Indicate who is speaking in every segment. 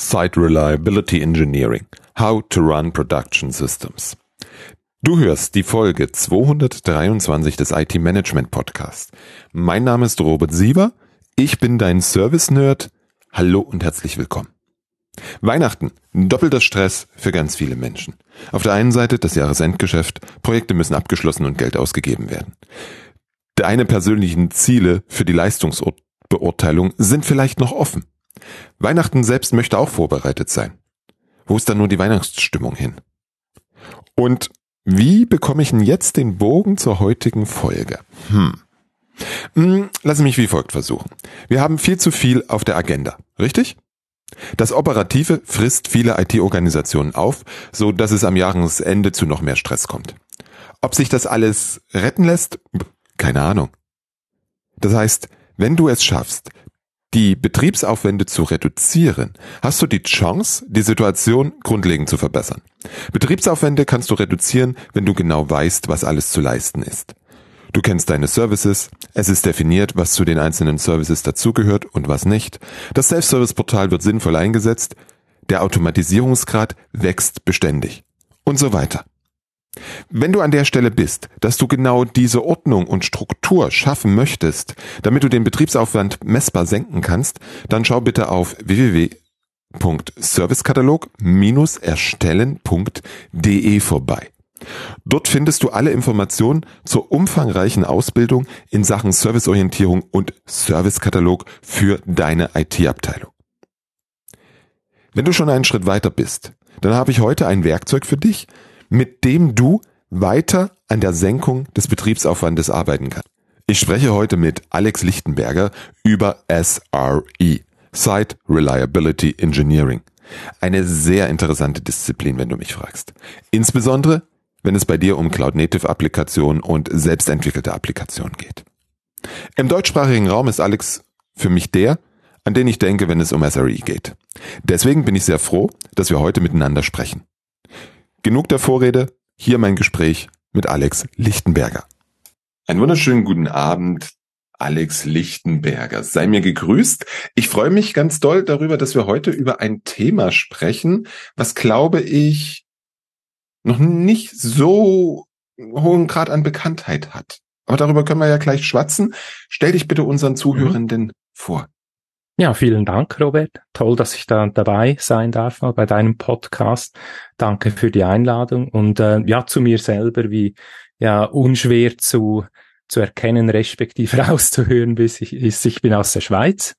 Speaker 1: Site Reliability Engineering. How to Run Production Systems. Du hörst die Folge 223 des IT Management Podcast. Mein Name ist Robert Sieber. Ich bin dein Service Nerd. Hallo und herzlich willkommen. Weihnachten, doppelter Stress für ganz viele Menschen. Auf der einen Seite das Jahresendgeschäft, Projekte müssen abgeschlossen und Geld ausgegeben werden. Deine persönlichen Ziele für die Leistungsbeurteilung sind vielleicht noch offen. Weihnachten selbst möchte auch vorbereitet sein. Wo ist dann nur die Weihnachtsstimmung hin? Und wie bekomme ich denn jetzt den Bogen zur heutigen Folge? Hm. hm lass mich wie folgt versuchen. Wir haben viel zu viel auf der Agenda, richtig? Das Operative frisst viele IT-Organisationen auf, so dass es am Jahresende zu noch mehr Stress kommt. Ob sich das alles retten lässt? Keine Ahnung. Das heißt, wenn du es schaffst, die Betriebsaufwände zu reduzieren, hast du die Chance, die Situation grundlegend zu verbessern. Betriebsaufwände kannst du reduzieren, wenn du genau weißt, was alles zu leisten ist. Du kennst deine Services, es ist definiert, was zu den einzelnen Services dazugehört und was nicht. Das Self-Service-Portal wird sinnvoll eingesetzt, der Automatisierungsgrad wächst beständig und so weiter. Wenn du an der Stelle bist, dass du genau diese Ordnung und Struktur schaffen möchtest, damit du den Betriebsaufwand messbar senken kannst, dann schau bitte auf www.servicekatalog-erstellen.de vorbei. Dort findest du alle Informationen zur umfangreichen Ausbildung in Sachen Serviceorientierung und Servicekatalog für deine IT-Abteilung. Wenn du schon einen Schritt weiter bist, dann habe ich heute ein Werkzeug für dich, mit dem du weiter an der Senkung des Betriebsaufwandes arbeiten kannst. Ich spreche heute mit Alex Lichtenberger über SRE, Site Reliability Engineering. Eine sehr interessante Disziplin, wenn du mich fragst. Insbesondere, wenn es bei dir um Cloud-Native-Applikationen und selbstentwickelte Applikationen geht. Im deutschsprachigen Raum ist Alex für mich der, an den ich denke, wenn es um SRE geht. Deswegen bin ich sehr froh, dass wir heute miteinander sprechen. Genug der Vorrede, hier mein Gespräch mit Alex Lichtenberger. Einen wunderschönen guten Abend, Alex Lichtenberger. Sei mir gegrüßt. Ich freue mich ganz doll darüber, dass wir heute über ein Thema sprechen, was glaube ich noch nicht so hohen Grad an Bekanntheit hat. Aber darüber können wir ja gleich schwatzen. Stell dich bitte unseren Zuhörenden mhm. vor.
Speaker 2: Ja, vielen Dank, Robert. Toll, dass ich da dabei sein darf mal bei deinem Podcast. Danke für die Einladung und äh, ja, zu mir selber, wie ja unschwer zu zu erkennen, respektive rauszuhören bis ich, ist, ich bin aus der Schweiz.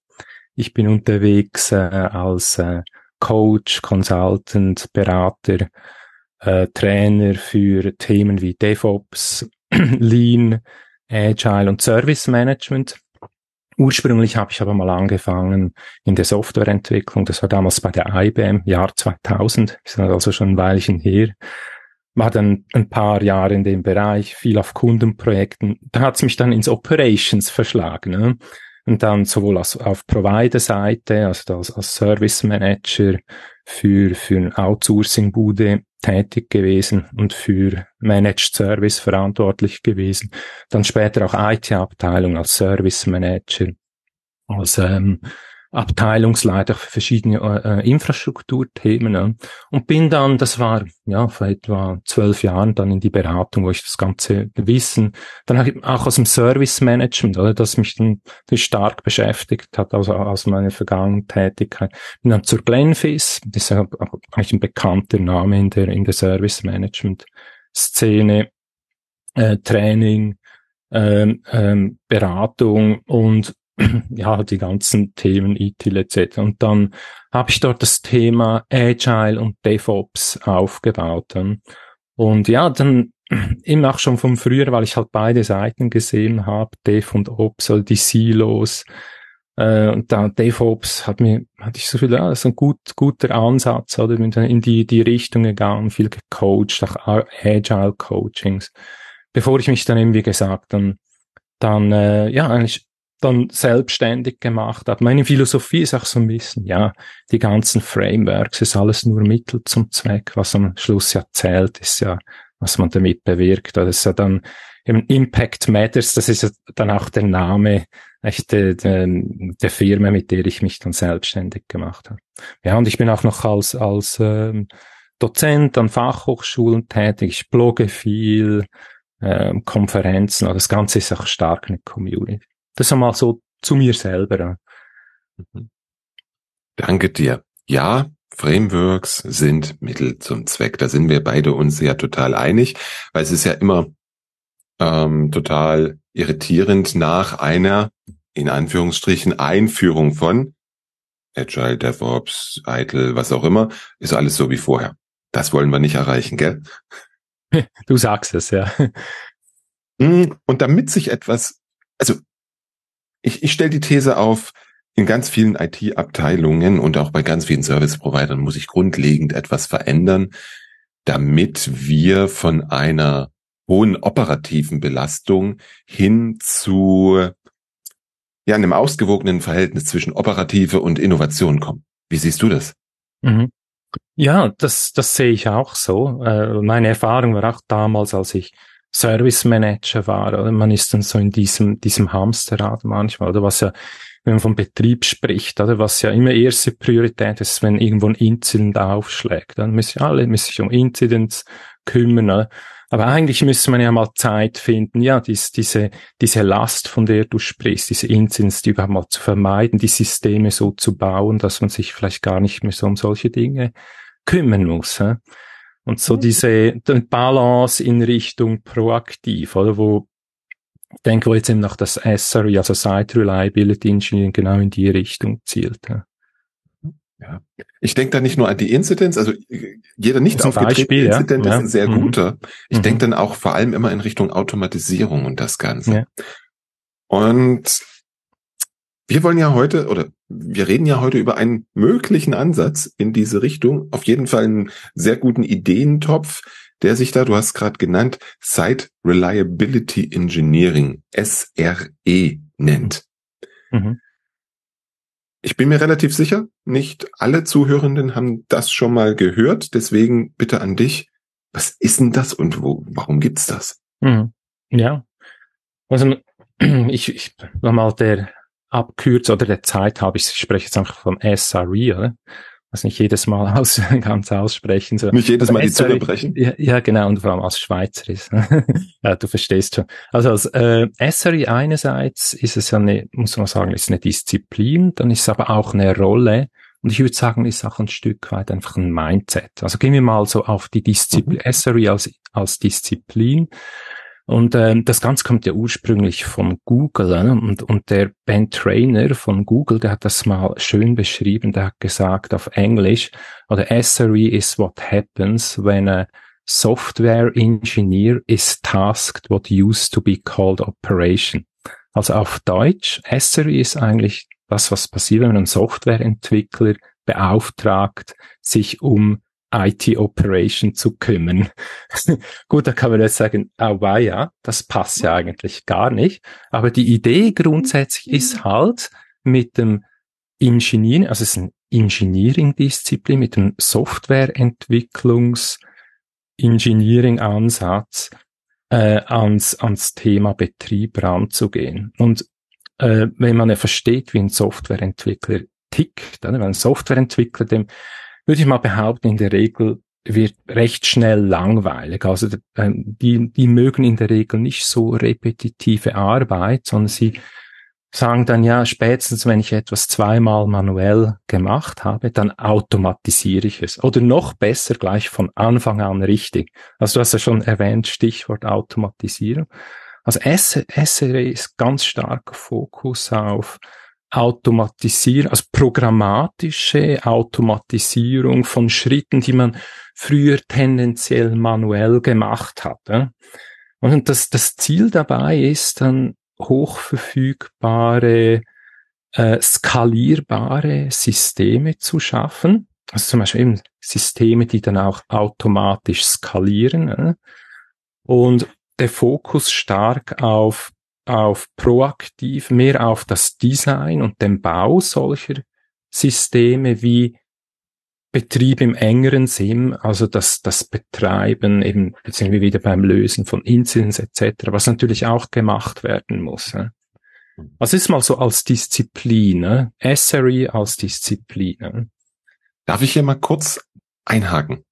Speaker 2: Ich bin unterwegs äh, als äh, Coach, Consultant, Berater, äh, Trainer für Themen wie DevOps, Lean, Agile und Service Management. Ursprünglich habe ich aber mal angefangen in der Softwareentwicklung. Das war damals bei der IBM, Jahr 2000. Das ist also schon ein Weilchen her. War dann ein paar Jahre in dem Bereich, viel auf Kundenprojekten. Da hat es mich dann ins Operations verschlagen. Ne? Und dann sowohl als, auf Provider-Seite, also als, als Service Manager für, für ein Outsourcing-Bude tätig gewesen und für Managed Service verantwortlich gewesen. Dann später auch IT-Abteilung als Service Manager, als ähm, Abteilungsleiter für verschiedene äh, Infrastrukturthemen ne? und bin dann, das war ja vor etwa zwölf Jahren dann in die Beratung, wo ich das ganze Wissen, dann auch aus dem Service Management, oder, das mich dann stark beschäftigt hat, also aus meiner vergangenen Tätigkeit, bin dann zur Glenfis, das ist ja eigentlich ein bekannter Name in der in der Service Management Szene, äh, Training, ähm, ähm, Beratung und ja, die ganzen Themen ITIL etc. Und dann habe ich dort das Thema Agile und DevOps aufgebaut. Und ja, dann eben auch schon von früher, weil ich halt beide Seiten gesehen habe, Dev und Ops, also die Silos. Äh, und da DevOps hat mir, hatte ich so viel, ja, ist ein gut, guter Ansatz, oder bin dann in die, die Richtung gegangen, viel gecoacht, auch Agile Coachings. Bevor ich mich dann eben, wie gesagt, dann, dann, äh, ja, eigentlich dann selbstständig gemacht hat. Meine Philosophie ist auch so ein bisschen, ja, die ganzen Frameworks ist alles nur Mittel zum Zweck. Was am Schluss ja zählt, ist ja, was man damit bewirkt. Das ist ja dann eben Impact Matters, das ist dann auch der Name echt der, der, der Firma, mit der ich mich dann selbstständig gemacht habe. Ja, und ich bin auch noch als, als ähm, Dozent an Fachhochschulen tätig, ich blogge viel, ähm, Konferenzen, das Ganze ist auch stark eine Community. Das ist einmal so zu mir selber.
Speaker 1: Mhm. Danke dir. Ja, Frameworks sind Mittel zum Zweck. Da sind wir beide uns ja total einig, weil es ist ja immer ähm, total irritierend nach einer, in Anführungsstrichen, Einführung von Agile, DevOps, ITIL, was auch immer, ist alles so wie vorher. Das wollen wir nicht erreichen, gell?
Speaker 2: Du sagst es, ja.
Speaker 1: Mm, und damit sich etwas, also ich, ich stelle die These auf, in ganz vielen IT-Abteilungen und auch bei ganz vielen Service-Providern muss sich grundlegend etwas verändern, damit wir von einer hohen operativen Belastung hin zu ja, einem ausgewogenen Verhältnis zwischen Operative und Innovation kommen. Wie siehst du das?
Speaker 2: Mhm. Ja, das, das sehe ich auch so. Äh, meine Erfahrung war auch damals, als ich Service Manager war, oder man ist dann so in diesem, diesem Hamsterrad manchmal, oder was ja, wenn man vom Betrieb spricht, oder was ja immer erste Priorität ist, wenn irgendwo ein Incident aufschlägt, dann müssen alle müssen sich um Incidents kümmern, oder? Aber eigentlich müsste man ja mal Zeit finden, ja, dies, diese, diese Last, von der du sprichst, diese Incidents, die überhaupt mal zu vermeiden, die Systeme so zu bauen, dass man sich vielleicht gar nicht mehr so um solche Dinge kümmern muss. He? Und so diese Balance in Richtung proaktiv, oder wo ich denke, wo jetzt eben noch das SRE, also Site Reliability Engineering genau in die Richtung zielt. Ja.
Speaker 1: Ja. Ich denke da nicht nur an die Incidents, also jeder nicht aufgetretene Incident ja. ist ein sehr mhm. guter. Ich mhm. denke dann auch vor allem immer in Richtung Automatisierung und das Ganze. Ja. Und wir wollen ja heute, oder wir reden ja heute über einen möglichen Ansatz in diese Richtung. Auf jeden Fall einen sehr guten Ideentopf, der sich da, du hast gerade genannt, Site Reliability Engineering, SRE nennt. Mhm. Ich bin mir relativ sicher, nicht alle Zuhörenden haben das schon mal gehört. Deswegen bitte an dich, was ist denn das und wo, warum gibt's das?
Speaker 2: Mhm. Ja, also ich, ich nochmal der Abkürze oder der Zeit habe ich, ich spreche jetzt einfach von SRE, oder? Was nicht jedes Mal aus, ganz aussprechen. So.
Speaker 1: Nicht jedes Mal die Zunge brechen?
Speaker 2: Ja, ja, genau, und vor allem als Schweizer ist. ja, du verstehst schon. Also als äh, SRE einerseits ist es ja eine, muss man sagen, ist eine Disziplin, dann ist es aber auch eine Rolle, und ich würde sagen, ist auch ein Stück weit einfach ein Mindset. Also gehen wir mal so auf die Disziplin, mhm. SRE als, als Disziplin. Und ähm, das Ganze kommt ja ursprünglich von Google äh? und, und der Ben Trainer von Google, der hat das mal schön beschrieben, der hat gesagt auf Englisch, oder SRE is what happens when a software engineer is tasked what used to be called operation. Also auf Deutsch, SRE ist eigentlich das, was passiert, wenn ein Softwareentwickler beauftragt, sich um IT-Operation zu kümmern. Gut, da kann man jetzt sagen, ah, ja, das passt ja eigentlich gar nicht. Aber die Idee grundsätzlich ist halt mit dem Engineering, also es ist ein Engineering-Disziplin mit dem Softwareentwicklungs Engineering-Ansatz äh, ans, ans Thema Betrieb ranzugehen. Und äh, wenn man ja versteht, wie ein Softwareentwickler tickt, wenn ein Softwareentwickler dem würde ich mal behaupten, in der Regel wird recht schnell langweilig. Also ähm, die, die mögen in der Regel nicht so repetitive Arbeit, sondern sie sagen dann ja, spätestens wenn ich etwas zweimal manuell gemacht habe, dann automatisiere ich es. Oder noch besser gleich von Anfang an richtig. Also du hast ja schon erwähnt, Stichwort Automatisierung. Also SRE ist ganz starker Fokus auf Automatisieren, also programmatische Automatisierung von Schritten, die man früher tendenziell manuell gemacht hatte. Und das, das Ziel dabei ist dann hochverfügbare, äh, skalierbare Systeme zu schaffen. Also zum Beispiel eben Systeme, die dann auch automatisch skalieren. Und der Fokus stark auf auf proaktiv, mehr auf das Design und den Bau solcher Systeme wie Betrieb im engeren Sinn, also das, das Betreiben eben, jetzt sind wir wieder beim Lösen von Incidents etc., was natürlich auch gemacht werden muss. Ne? Was ist mal so als Disziplin, ne? SRE als Disziplin? Ne?
Speaker 1: Darf ich hier mal kurz einhaken?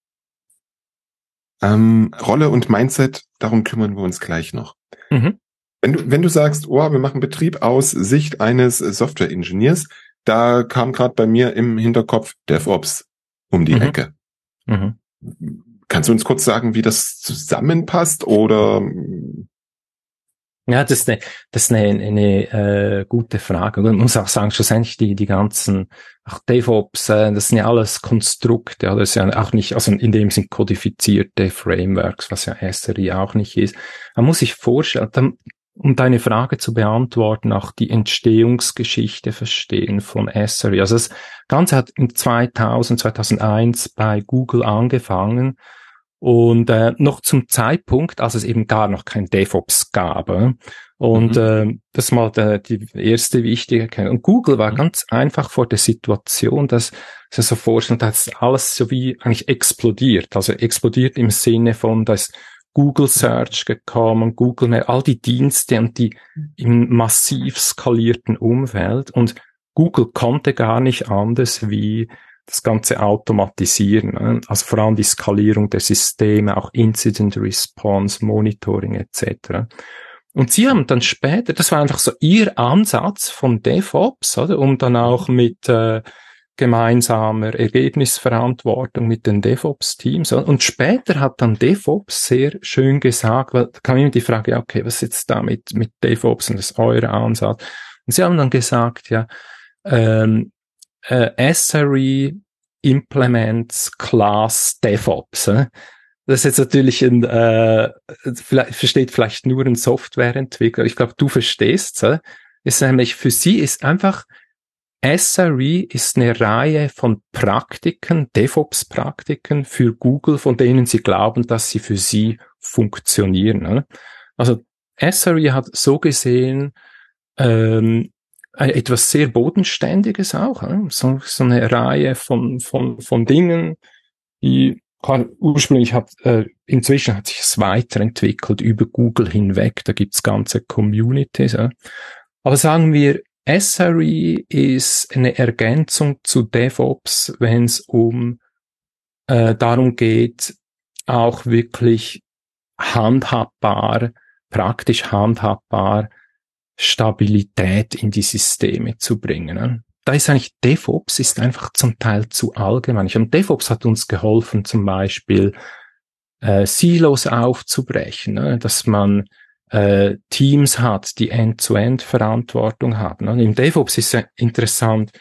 Speaker 1: Ähm, Rolle und Mindset, darum kümmern wir uns gleich noch. Mhm. Wenn du, wenn du sagst, oh, wir machen Betrieb aus Sicht eines Software-Ingenieurs, da kam gerade bei mir im Hinterkopf DevOps um die mhm. Ecke. Mhm. Kannst du uns kurz sagen, wie das zusammenpasst oder?
Speaker 2: Ja, das ist eine, das ist eine, eine äh, gute Frage. Man muss auch sagen, schlussendlich die, die ganzen auch DevOps, äh, das sind ja alles Konstrukte, ja, das ist ja auch nicht, also in dem sind kodifizierte Frameworks, was ja SRI auch nicht ist. Man muss sich vorstellen, dann, um deine Frage zu beantworten, auch die Entstehungsgeschichte verstehen von SRE. Also das Ganze hat in 2000, 2001 bei Google angefangen und äh, noch zum Zeitpunkt, als es eben gar noch kein DevOps gab. Äh? Und mhm. äh, das mal der, die erste wichtige Erkenntnis. Und Google war mhm. ganz einfach vor der Situation, dass sie so vorstellen, dass alles so wie eigentlich explodiert. Also explodiert im Sinne von, dass Google Search gekommen, Google Mail, all die Dienste und die im massiv skalierten Umfeld und Google konnte gar nicht anders wie das Ganze automatisieren. Ne? Also vor allem die Skalierung der Systeme, auch Incident Response, Monitoring etc. Und sie haben dann später, das war einfach so ihr Ansatz von DevOps, oder, um dann auch mit äh, gemeinsamer Ergebnisverantwortung mit den DevOps-Teams. Und später hat dann DevOps sehr schön gesagt, weil da kam immer die Frage, okay, was ist jetzt da mit, mit DevOps und das ist euer Ansatz? Und sie haben dann gesagt, ja, ähm, äh, SRE implements Class DevOps. Äh? Das ist jetzt natürlich ein, äh, vielleicht, versteht vielleicht nur ein Softwareentwickler. Ich glaube, du verstehst. Äh? Ist nämlich für sie ist einfach SRE ist eine Reihe von Praktiken, DevOps-Praktiken für Google, von denen sie glauben, dass sie für sie funktionieren. Ne? Also SRE hat so gesehen ähm, etwas sehr Bodenständiges auch, ne? so, so eine Reihe von, von, von Dingen, die ursprünglich hat, äh, inzwischen hat sich es weiterentwickelt über Google hinweg, da gibt's ganze Communities. Ja? Aber sagen wir, SRE ist eine Ergänzung zu DevOps, wenn es um äh, darum geht, auch wirklich handhabbar, praktisch handhabbar Stabilität in die Systeme zu bringen. Ne? Da ist eigentlich DevOps ist einfach zum Teil zu allgemein. Und DevOps hat uns geholfen, zum Beispiel äh, Silos aufzubrechen, ne? dass man äh, Teams hat, die End-to-End-Verantwortung haben. Und im DevOps ist ja interessant,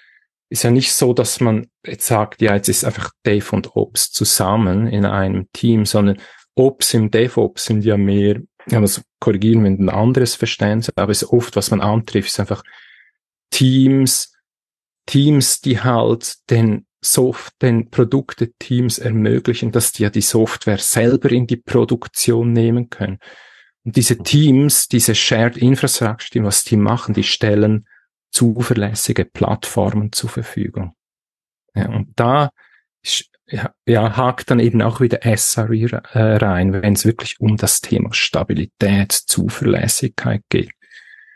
Speaker 2: ist ja nicht so, dass man jetzt sagt, ja, jetzt ist einfach Dev und Ops zusammen in einem Team, sondern Ops im DevOps sind ja mehr, ja, das korrigieren, wenn ein anderes Verständnis, aber es ist oft, was man antrifft, ist einfach Teams, Teams, die halt den Soft, den Produkte-Teams ermöglichen, dass die ja die Software selber in die Produktion nehmen können. Und diese Teams, diese Shared Infrastructure, die was die machen, die stellen zuverlässige Plattformen zur Verfügung. Ja, und da ja, ja, hakt dann eben auch wieder SRE äh, rein, wenn es wirklich um das Thema Stabilität, Zuverlässigkeit geht.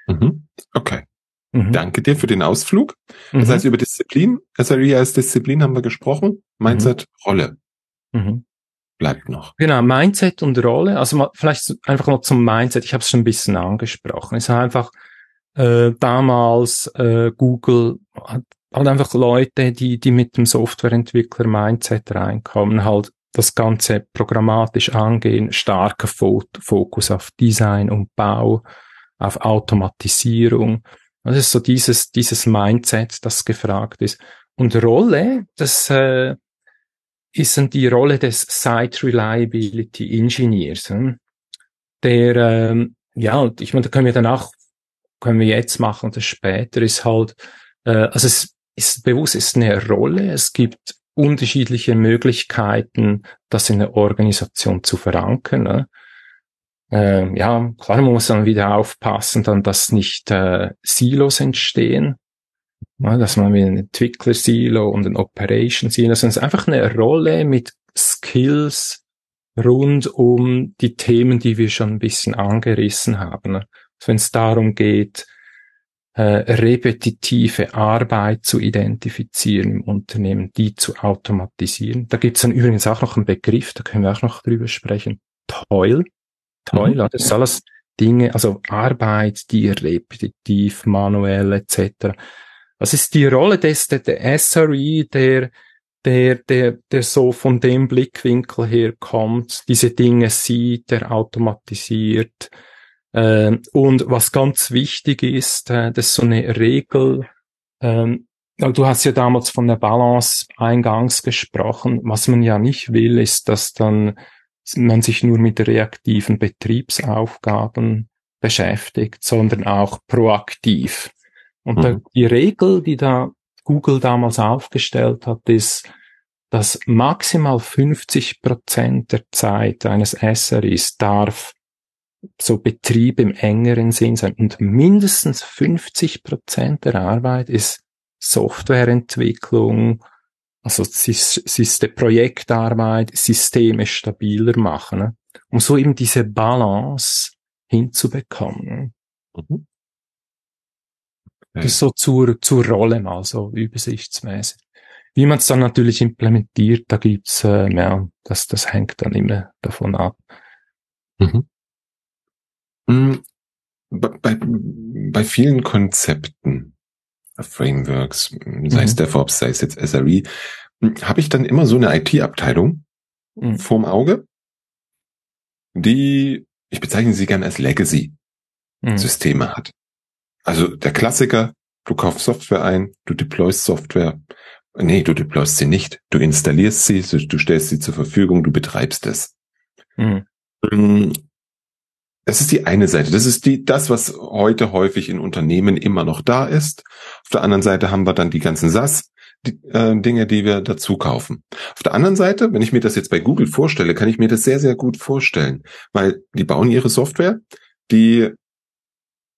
Speaker 1: Mhm. Okay. Mhm. Danke dir für den Ausflug. Das mhm. heißt, über Disziplin, SRE als Disziplin haben wir gesprochen. Mindset, mhm. Rolle. Mhm bleibt noch.
Speaker 2: Genau, Mindset und Rolle. Also mal, vielleicht einfach noch zum Mindset. Ich habe es schon ein bisschen angesprochen. Es ist einfach äh, damals äh, Google hat, hat einfach Leute, die die mit dem Softwareentwickler Mindset reinkommen, halt das Ganze programmatisch angehen, starker Fokus auf Design und Bau, auf Automatisierung. Das ist so dieses, dieses Mindset, das gefragt ist. Und Rolle, das äh, ist dann die Rolle des Site Reliability Engineers. Hm? Der, ähm, ja, ich meine, da können wir danach, können wir jetzt machen das später ist halt, äh, also es ist bewusst, es ist eine Rolle, es gibt unterschiedliche Möglichkeiten, das in der Organisation zu verankern. Ne? Äh, ja, klar man muss dann wieder aufpassen, dann, dass nicht äh, Silos entstehen. Ja, dass man wie ein Entwickler-Silo und ein Operation-Silo, sondern es ist einfach eine Rolle mit Skills rund um die Themen, die wir schon ein bisschen angerissen haben. Also wenn es darum geht, äh, repetitive Arbeit zu identifizieren im Unternehmen, die zu automatisieren. Da gibt es dann übrigens auch noch einen Begriff, da können wir auch noch drüber sprechen. Toil. Toil, mhm. das ist alles Dinge, also Arbeit, die repetitiv, manuell etc. Was ist die Rolle des der, der SRE, der der, der, der so von dem Blickwinkel her kommt, diese Dinge sieht, der automatisiert, ähm, und was ganz wichtig ist, äh, das ist so eine Regel, ähm, du hast ja damals von der Balance eingangs gesprochen. Was man ja nicht will, ist, dass dann man sich nur mit reaktiven Betriebsaufgaben beschäftigt, sondern auch proaktiv. Und mhm. da, die Regel, die da Google damals aufgestellt hat, ist, dass maximal 50 Prozent der Zeit eines SRIs darf so Betrieb im engeren Sinn sein. Und mindestens 50 Prozent der Arbeit ist Softwareentwicklung, also ist, die Projektarbeit, Systeme stabiler machen, ne? um so eben diese Balance hinzubekommen. Mhm. Das ist so zur, zur Rolle mal so übersichtsmäßig. Wie man es dann natürlich implementiert, da gibt's äh, ja, das, das hängt dann immer davon ab.
Speaker 1: Mhm. Hm, bei, bei vielen Konzepten, Frameworks, sei mhm. es DevOps, sei es jetzt SRE, hm, habe ich dann immer so eine IT-Abteilung mhm. vorm Auge, die, ich bezeichne sie gerne als Legacy-Systeme mhm. hat. Also der Klassiker, du kaufst Software ein, du deployst Software. Nee, du deployst sie nicht. Du installierst sie, du stellst sie zur Verfügung, du betreibst es. Mhm. Hm, das ist die eine Seite. Das ist die, das, was heute häufig in Unternehmen immer noch da ist. Auf der anderen Seite haben wir dann die ganzen SaaS, die, äh, Dinge, die wir dazu kaufen. Auf der anderen Seite, wenn ich mir das jetzt bei Google vorstelle, kann ich mir das sehr, sehr gut vorstellen, weil die bauen ihre Software, die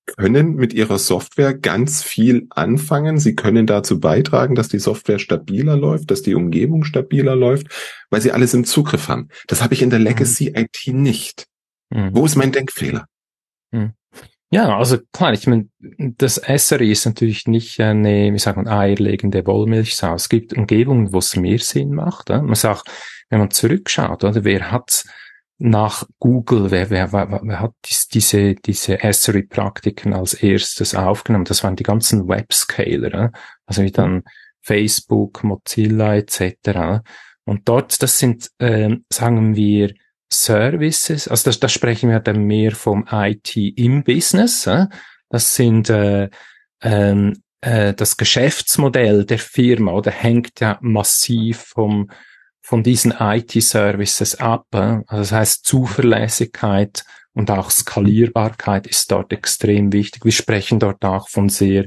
Speaker 1: können mit ihrer Software ganz viel anfangen. Sie können dazu beitragen, dass die Software stabiler läuft, dass die Umgebung stabiler läuft, weil sie alles im Zugriff haben. Das habe ich in der mhm. Legacy IT nicht. Mhm. Wo ist mein Denkfehler?
Speaker 2: Mhm. Ja, also klar, ich meine, das SRI ist natürlich nicht eine, wie sagt man, eierlegende Wollmilchsau. Es gibt Umgebungen, wo es mehr Sinn macht. Ja? Man sagt, wenn man zurückschaut, oder wer hat nach Google, wer, wer, wer, wer hat diese, diese SRI-Praktiken als erstes aufgenommen? Das waren die ganzen Webscaler, ja? also wie dann Facebook, Mozilla etc. Und dort, das sind, äh, sagen wir, Services, also da, da sprechen wir dann mehr vom IT im Business. Äh? Das sind äh, ähm, äh, das Geschäftsmodell der Firma oder hängt ja massiv vom von diesen IT-Services ab. Also das heißt Zuverlässigkeit und auch Skalierbarkeit ist dort extrem wichtig. Wir sprechen dort auch von sehr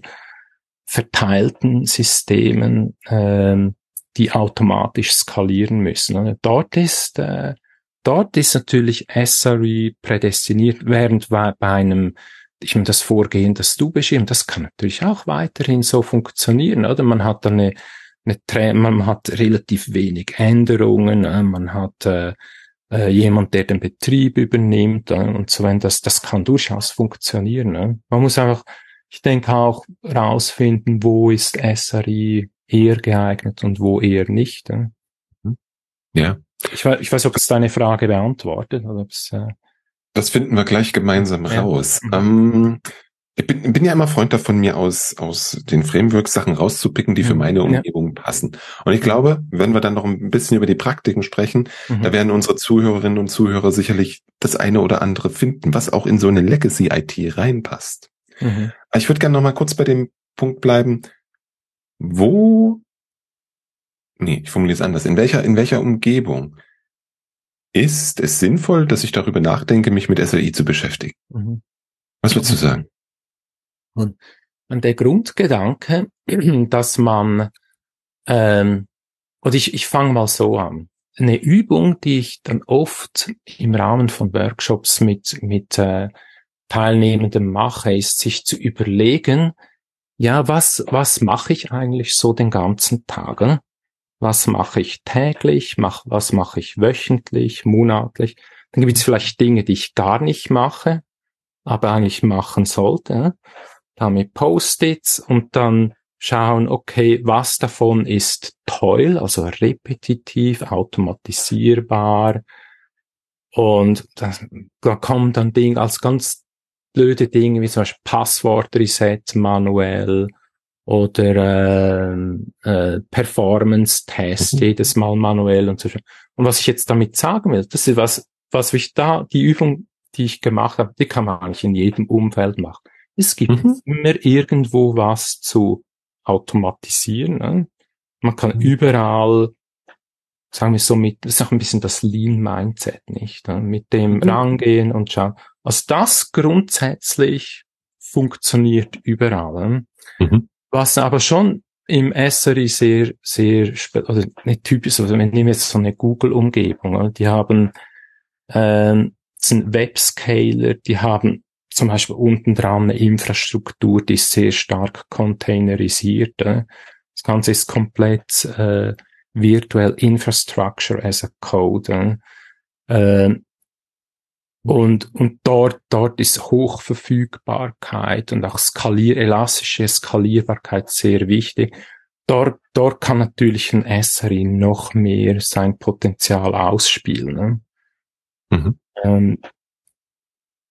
Speaker 2: verteilten Systemen, äh, die automatisch skalieren müssen. Und dort ist äh, Dort ist natürlich SRE prädestiniert, während bei einem ich meine, das Vorgehen, das du beschrieben, das kann natürlich auch weiterhin so funktionieren, oder? Man hat dann eine, eine man hat relativ wenig Änderungen, äh, man hat äh, äh, jemand, der den Betrieb übernimmt äh, und so wenn das, das kann durchaus funktionieren. Ne? Man muss einfach, ich denke auch rausfinden, wo ist SRI eher geeignet und wo eher nicht. Ne?
Speaker 1: Ja.
Speaker 2: Ich weiß, ich weiß, ob es deine Frage beantwortet oder ob es. Äh
Speaker 1: das finden wir gleich gemeinsam ja. raus. Mhm. Ähm, ich bin, bin ja immer Freund davon, mir aus, aus den Frameworks Sachen rauszupicken, die für mhm. meine Umgebung ja. passen. Und ich glaube, wenn wir dann noch ein bisschen über die Praktiken sprechen, mhm. da werden unsere Zuhörerinnen und Zuhörer sicherlich das eine oder andere finden, was auch in so eine Legacy-IT reinpasst. Mhm. Ich würde gerne noch mal kurz bei dem Punkt bleiben. Wo nee, ich formuliere es anders. In welcher, in welcher Umgebung ist es sinnvoll, dass ich darüber nachdenke, mich mit SLI zu beschäftigen? Mhm. Was würdest du sagen?
Speaker 2: Und, der Grundgedanke, dass man, ähm, oder ich, ich fange mal so an. Eine Übung, die ich dann oft im Rahmen von Workshops mit, mit äh, Teilnehmenden mache, ist sich zu überlegen, ja, was, was mache ich eigentlich so den ganzen Tag? Was mache ich täglich? Mach, was mache ich wöchentlich, monatlich? Dann gibt es vielleicht Dinge, die ich gar nicht mache, aber eigentlich machen sollte. Äh? Damit Post-its und dann schauen, okay, was davon ist toll, also repetitiv, automatisierbar. Und da kommen dann Dinge als ganz blöde Dinge wie zum Beispiel Passwort-Reset manuell oder äh, äh, Performance-Test mhm. jedes Mal manuell und so. Und was ich jetzt damit sagen will, das ist was, was ich da, die Übung, die ich gemacht habe, die kann man eigentlich in jedem Umfeld machen. Es gibt mhm. immer irgendwo was zu automatisieren. Ne? Man kann mhm. überall, sagen wir so, mit, das ist auch ein bisschen das Lean-Mindset, nicht? Ne? Mit dem mhm. rangehen und schauen. Also das grundsätzlich funktioniert überall. Ne? Mhm. Was aber schon im SRI sehr, sehr, also nicht typisch, also wir nehmen jetzt so eine Google-Umgebung, die haben, ähm, sind Webscaler, die haben zum Beispiel unten dran eine Infrastruktur, die ist sehr stark containerisiert. Äh. Das Ganze ist komplett äh, virtuell Infrastructure as a Code. Äh. Und, und dort, dort ist Hochverfügbarkeit und auch skalier, elastische Skalierbarkeit sehr wichtig. Dort, dort kann natürlich ein SRI noch mehr sein Potenzial ausspielen. Ne? Mhm. Ähm,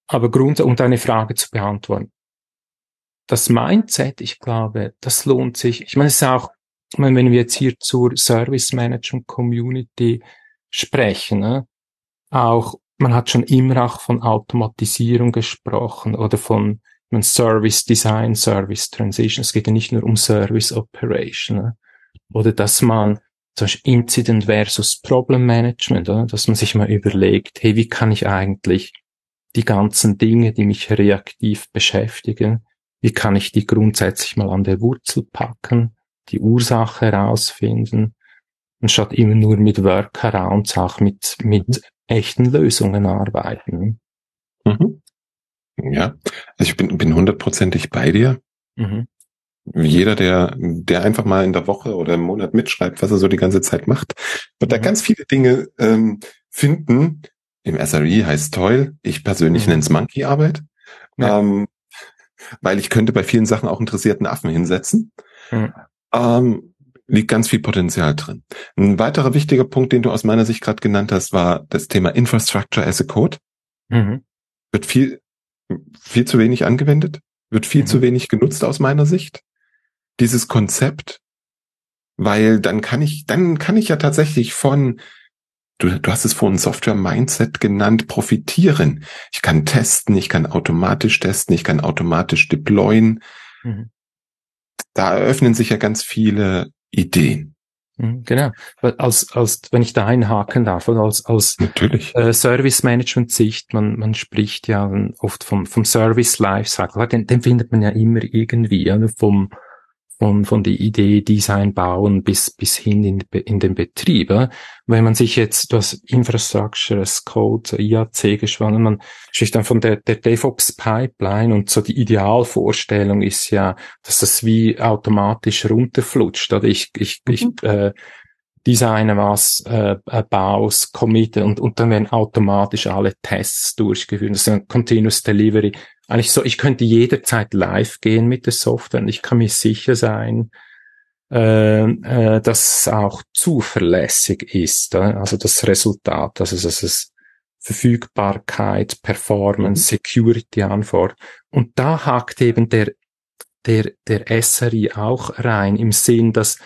Speaker 2: aber Grund, um deine Frage zu beantworten. Das Mindset, ich glaube, das lohnt sich. Ich meine, es ist auch, ich meine, wenn wir jetzt hier zur Service Management Community sprechen, ne, auch, man hat schon immer auch von Automatisierung gesprochen oder von meine, Service Design, Service Transition. Es geht ja nicht nur um Service Operation. Ne? Oder dass man zum Beispiel Incident versus Problem Management, oder? dass man sich mal überlegt, hey, wie kann ich eigentlich die ganzen Dinge, die mich reaktiv beschäftigen, wie kann ich die grundsätzlich mal an der Wurzel packen, die Ursache herausfinden, anstatt immer nur mit Workarounds auch mit, mit echten Lösungen arbeiten.
Speaker 1: Mhm. Ja, also ich bin, bin hundertprozentig bei dir. Mhm. Jeder, der, der einfach mal in der Woche oder im Monat mitschreibt, was er so die ganze Zeit macht, wird mhm. da ganz viele Dinge ähm, finden, im SRE heißt toll. Ich persönlich mhm. nenne es Monkey-Arbeit. Ja. Ähm, weil ich könnte bei vielen Sachen auch interessierten Affen hinsetzen. Mhm. Ähm, liegt ganz viel Potenzial drin. Ein weiterer wichtiger Punkt, den du aus meiner Sicht gerade genannt hast, war das Thema Infrastructure as a Code. Mhm. Wird viel, viel zu wenig angewendet, wird viel mhm. zu wenig genutzt aus meiner Sicht. Dieses Konzept, weil dann kann ich, dann kann ich ja tatsächlich von du, du hast es vorhin Software-Mindset genannt, profitieren. Ich kann testen, ich kann automatisch testen, ich kann automatisch deployen. Mhm. Da eröffnen sich ja ganz viele Ideen.
Speaker 2: Mhm, genau. Als, als, wenn ich da einhaken darf, als, als
Speaker 1: Natürlich.
Speaker 2: Äh, Service Management Sicht, man, man spricht ja oft vom, vom Service Lifecycle, den, den findet man ja immer irgendwie, ja, vom, von, von der Idee Design bauen bis, bis hin in, in den Betrieb. Wenn man sich jetzt das Infrastructure as Code, IAC gespannt, man spricht dann von der, der DevOps Pipeline und so die Idealvorstellung ist ja, dass das wie automatisch runterflutscht. Oder ich, ich, mhm. ich äh, designe was, äh, äh, baus, committe und, und dann werden automatisch alle Tests durchgeführt. Das ist ein Continuous Delivery eigentlich so, ich könnte jederzeit live gehen mit der Software und ich kann mir sicher sein, äh, äh, dass es auch zuverlässig ist. Äh? Also das Resultat, also dass es Verfügbarkeit, Performance, mhm. Security anfordert. Und da hakt eben der, der, der SRI auch rein im Sinn, dass,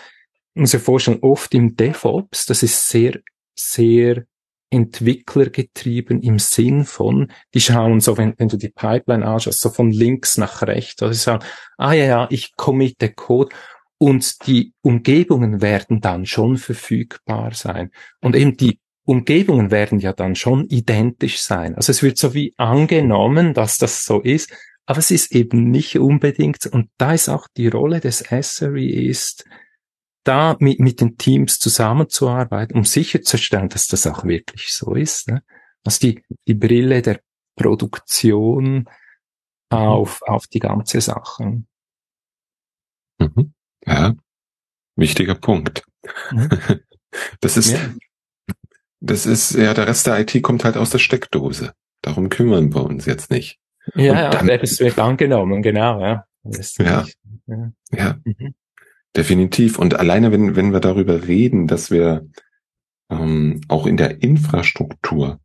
Speaker 2: muss ich vorstellen, oft im DevOps, das ist sehr, sehr entwicklergetrieben im Sinn von, die schauen so, wenn, wenn du die Pipeline anschaust, so von links nach rechts, also sie sagen, ah ja, ja, ich committe Code und die Umgebungen werden dann schon verfügbar sein. Und eben die Umgebungen werden ja dann schon identisch sein. Also es wird so wie angenommen, dass das so ist, aber es ist eben nicht unbedingt, und da ist auch die Rolle des SRE ist, da mit, mit den Teams zusammenzuarbeiten, um sicherzustellen, dass das auch wirklich so ist. Ne? Also die, die Brille der Produktion auf, auf die ganze Sache.
Speaker 1: Mhm. Ja, wichtiger Punkt. Mhm. Das ist, ja. das ist, ja, der Rest der IT kommt halt aus der Steckdose. Darum kümmern wir uns jetzt nicht.
Speaker 2: Ja, ja dann, das wird angenommen, genau, ja.
Speaker 1: Ja, ja. ja. Mhm. Definitiv. Und alleine, wenn, wenn wir darüber reden, dass wir ähm, auch in der Infrastruktur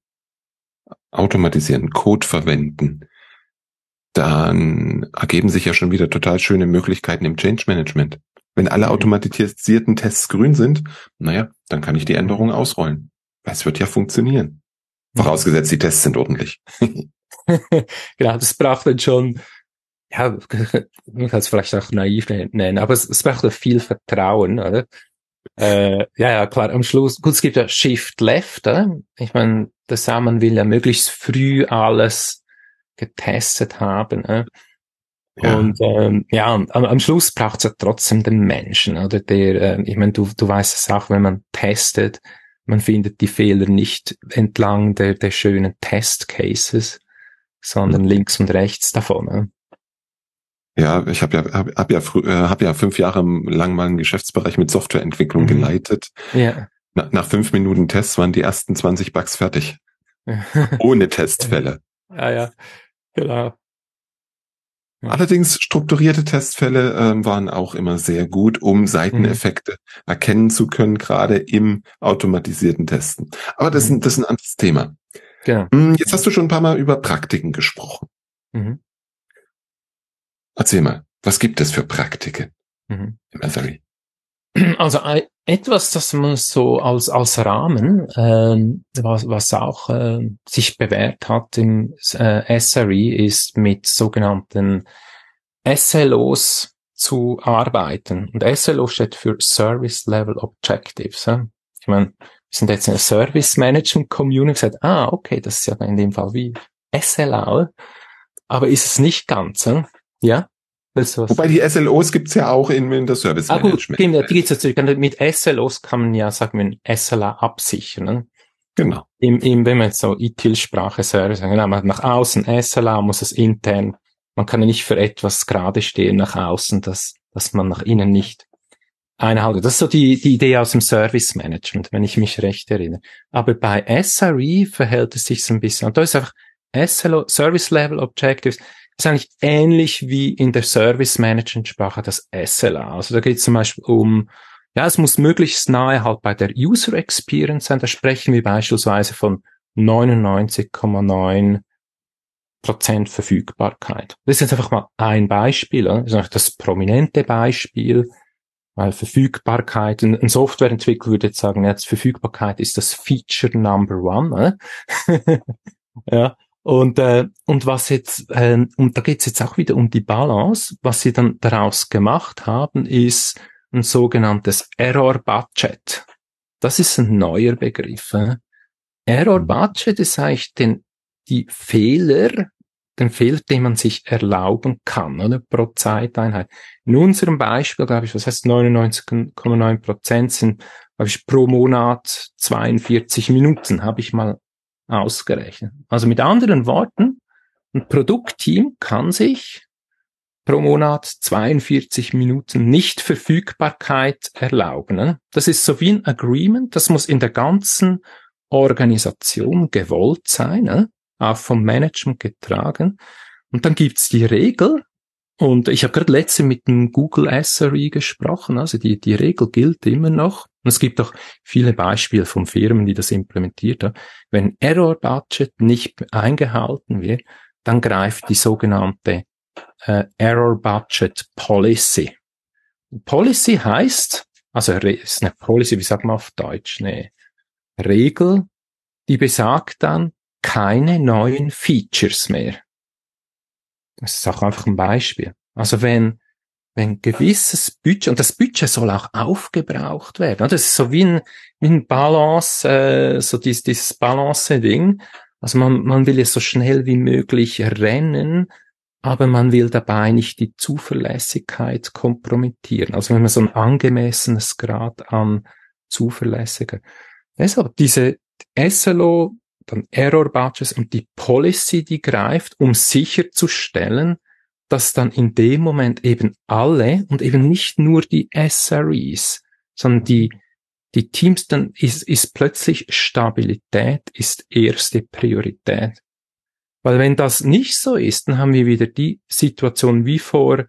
Speaker 1: automatisieren, Code verwenden, dann ergeben sich ja schon wieder total schöne Möglichkeiten im Change Management. Wenn alle mhm. automatisierten Tests grün sind, naja, dann kann ich die Änderungen ausrollen. Es wird ja funktionieren. Vorausgesetzt, die Tests sind ordentlich.
Speaker 2: genau, das braucht dann schon, ja, man kann es vielleicht auch naiv nennen, aber es, es braucht viel Vertrauen, oder? Äh, ja, ja, klar, am Schluss, gut, es gibt ja Shift Left, oder? Ich meine, der Samen will ja möglichst früh alles getestet haben. Äh? Ja. Und ähm, ja, am, am Schluss braucht es ja trotzdem den Menschen, oder der, äh, ich meine, du, du weißt es auch, wenn man testet, man findet die Fehler nicht entlang der, der schönen Test Cases, sondern mhm. links und rechts davon. Ne?
Speaker 1: Ja, ich habe ja hab, hab ja frü äh, hab ja fünf Jahre lang mal einen Geschäftsbereich mit Softwareentwicklung mhm. geleitet. Ja. Na, nach fünf Minuten Tests waren die ersten 20 Bugs fertig. Ohne Testfälle.
Speaker 2: Ja, ja, genau.
Speaker 1: Allerdings strukturierte Testfälle äh, waren auch immer sehr gut, um Seiteneffekte mhm. erkennen zu können, gerade im automatisierten Testen. Aber das, mhm. ist, das ist ein anderes Thema. Genau. Hm, jetzt hast du schon ein paar Mal über Praktiken gesprochen. Mhm. Erzähl mal, was gibt es für Praktiken mhm. im Ethery?
Speaker 2: Also etwas, das man so als als Rahmen, ähm, was, was auch äh, sich bewährt hat im äh, SRE, ist mit sogenannten SLOs zu arbeiten. Und SLO steht für Service Level Objectives. Ja? Ich meine, wir sind jetzt in der Service Management Community gesagt, ah, okay, das ist ja in dem Fall wie SLA, aber ist es nicht ganz, ja?
Speaker 1: Wobei die SLOs gibt's ja auch in, in der Service Management. Ah, gut,
Speaker 2: genau, die gibt's natürlich. Mit SLOs kann man ja, sagen wir, SLA absichern.
Speaker 1: Genau.
Speaker 2: Im, im, wenn man jetzt so ITIL-Sprache Service, genau, man hat nach außen SLA, muss es intern, man kann ja nicht für etwas gerade stehen nach außen, dass, dass man nach innen nicht einhalten. Das ist so die, die Idee aus dem Service Management, wenn ich mich recht erinnere. Aber bei SRE verhält es sich so ein bisschen, und da ist einfach SLO, Service Level Objectives, ist eigentlich ähnlich wie in der Service Management Sprache das SLA. Also da geht es zum Beispiel um, ja, es muss möglichst nahe halt bei der User Experience sein. Da sprechen wir beispielsweise von 99,9 Prozent Verfügbarkeit. Das ist jetzt einfach mal ein Beispiel. Das ist das prominente Beispiel, weil Verfügbarkeit, ein Softwareentwickler würde jetzt sagen, jetzt Verfügbarkeit ist das Feature Number One. Ne? ja, und, äh, und was jetzt, äh, und da geht es jetzt auch wieder um die Balance. Was sie dann daraus gemacht haben, ist ein sogenanntes Error Budget. Das ist ein neuer Begriff. Äh? Error mhm. Budget ist eigentlich den, die Fehler, den Fehler, den man sich erlauben kann, oder? Pro Zeiteinheit. In unserem Beispiel, glaube ich, was heißt 99,9 Prozent sind, glaube ich, pro Monat 42 Minuten, habe ich mal ausgerechnet. Also mit anderen Worten, ein Produktteam kann sich pro Monat 42 Minuten Nichtverfügbarkeit erlauben. Ne? Das ist so wie ein Agreement, das muss in der ganzen Organisation gewollt sein, ne? auch vom Management getragen. Und dann gibt's die Regel, und ich habe gerade letzte mit dem Google SRE gesprochen, also die, die Regel gilt immer noch. Und es gibt auch viele Beispiele von Firmen, die das implementiert haben. Wenn Error Budget nicht eingehalten wird, dann greift die sogenannte äh, Error Budget Policy. Policy heißt, also ist eine Policy, wie sagt man auf Deutsch, eine Regel, die besagt dann keine neuen Features mehr. Das ist auch einfach ein Beispiel. Also wenn, wenn gewisses Budget, und das Budget soll auch aufgebraucht werden. Das ist so wie ein, wie ein Balance, äh, so dieses, dieses Balance-Ding. Also man, man will es so schnell wie möglich rennen, aber man will dabei nicht die Zuverlässigkeit kompromittieren. Also wenn man so ein angemessenes Grad an Zuverlässigkeit. Also diese SLO dann Error Badges und die Policy, die greift, um sicherzustellen, dass dann in dem Moment eben alle und eben nicht nur die SREs, sondern die, die Teams, dann ist, ist plötzlich Stabilität ist erste Priorität. Weil wenn das nicht so ist, dann haben wir wieder die Situation wie vor,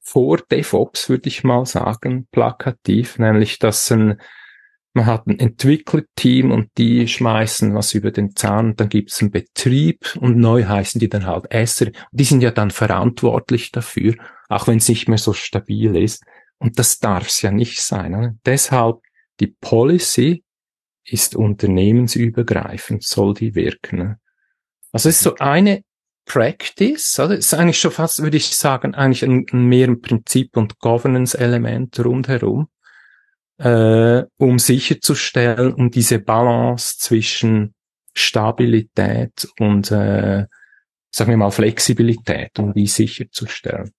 Speaker 2: vor DevOps, würde ich mal sagen, plakativ, nämlich dass ein, man hat ein Entwicklerteam und die schmeißen was über den Zahn und dann gibt es einen Betrieb und neu heißen die dann halt Esser. Die sind ja dann verantwortlich dafür, auch wenn es nicht mehr so stabil ist. Und das darf es ja nicht sein. Oder? Deshalb die Policy ist unternehmensübergreifend, soll die wirken. Ne? Also es ist so eine Practice, oder? Es ist eigentlich schon fast, würde ich sagen, eigentlich ein, ein mehr ein Prinzip und Governance-Element rundherum, äh, um sicherzustellen, um diese Balance zwischen Stabilität und, äh, sagen wir mal, Flexibilität, um die sicherzustellen.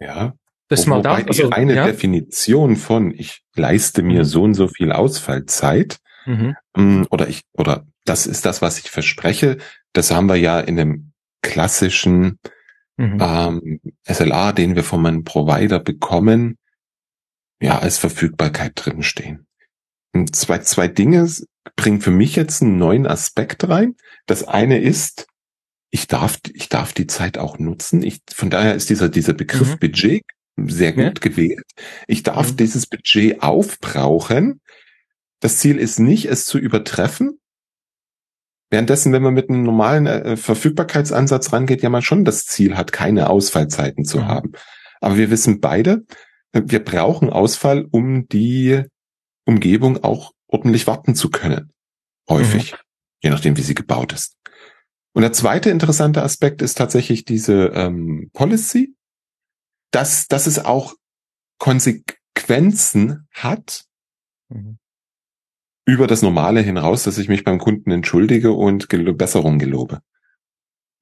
Speaker 1: Ja. Das Wo, mal da, also, eine ja? Definition von ich leiste mir mhm. so und so viel Ausfallzeit mhm. Mm, oder ich oder das ist das, was ich verspreche. Das haben wir ja in dem klassischen mhm. ähm, SLA, den wir von meinem Provider bekommen, ja, als Verfügbarkeit drinstehen. Und zwei, zwei Dinge bringen für mich jetzt einen neuen Aspekt rein. Das eine ist, ich darf, ich darf die Zeit auch nutzen. Ich, von daher ist dieser, dieser Begriff mhm. Budget sehr gut ja. gewählt. Ich darf mhm. dieses Budget aufbrauchen. Das Ziel ist nicht, es zu übertreffen, Währenddessen, wenn man mit einem normalen äh, Verfügbarkeitsansatz rangeht, ja man schon das Ziel hat, keine Ausfallzeiten zu mhm. haben. Aber wir wissen beide, wir brauchen Ausfall, um die Umgebung auch ordentlich warten zu können. Häufig. Mhm. Je nachdem, wie sie gebaut ist. Und der zweite interessante Aspekt ist tatsächlich diese ähm, Policy, dass, dass es auch Konsequenzen hat, mhm über das Normale hinaus, dass ich mich beim Kunden entschuldige und Gel Besserung gelobe.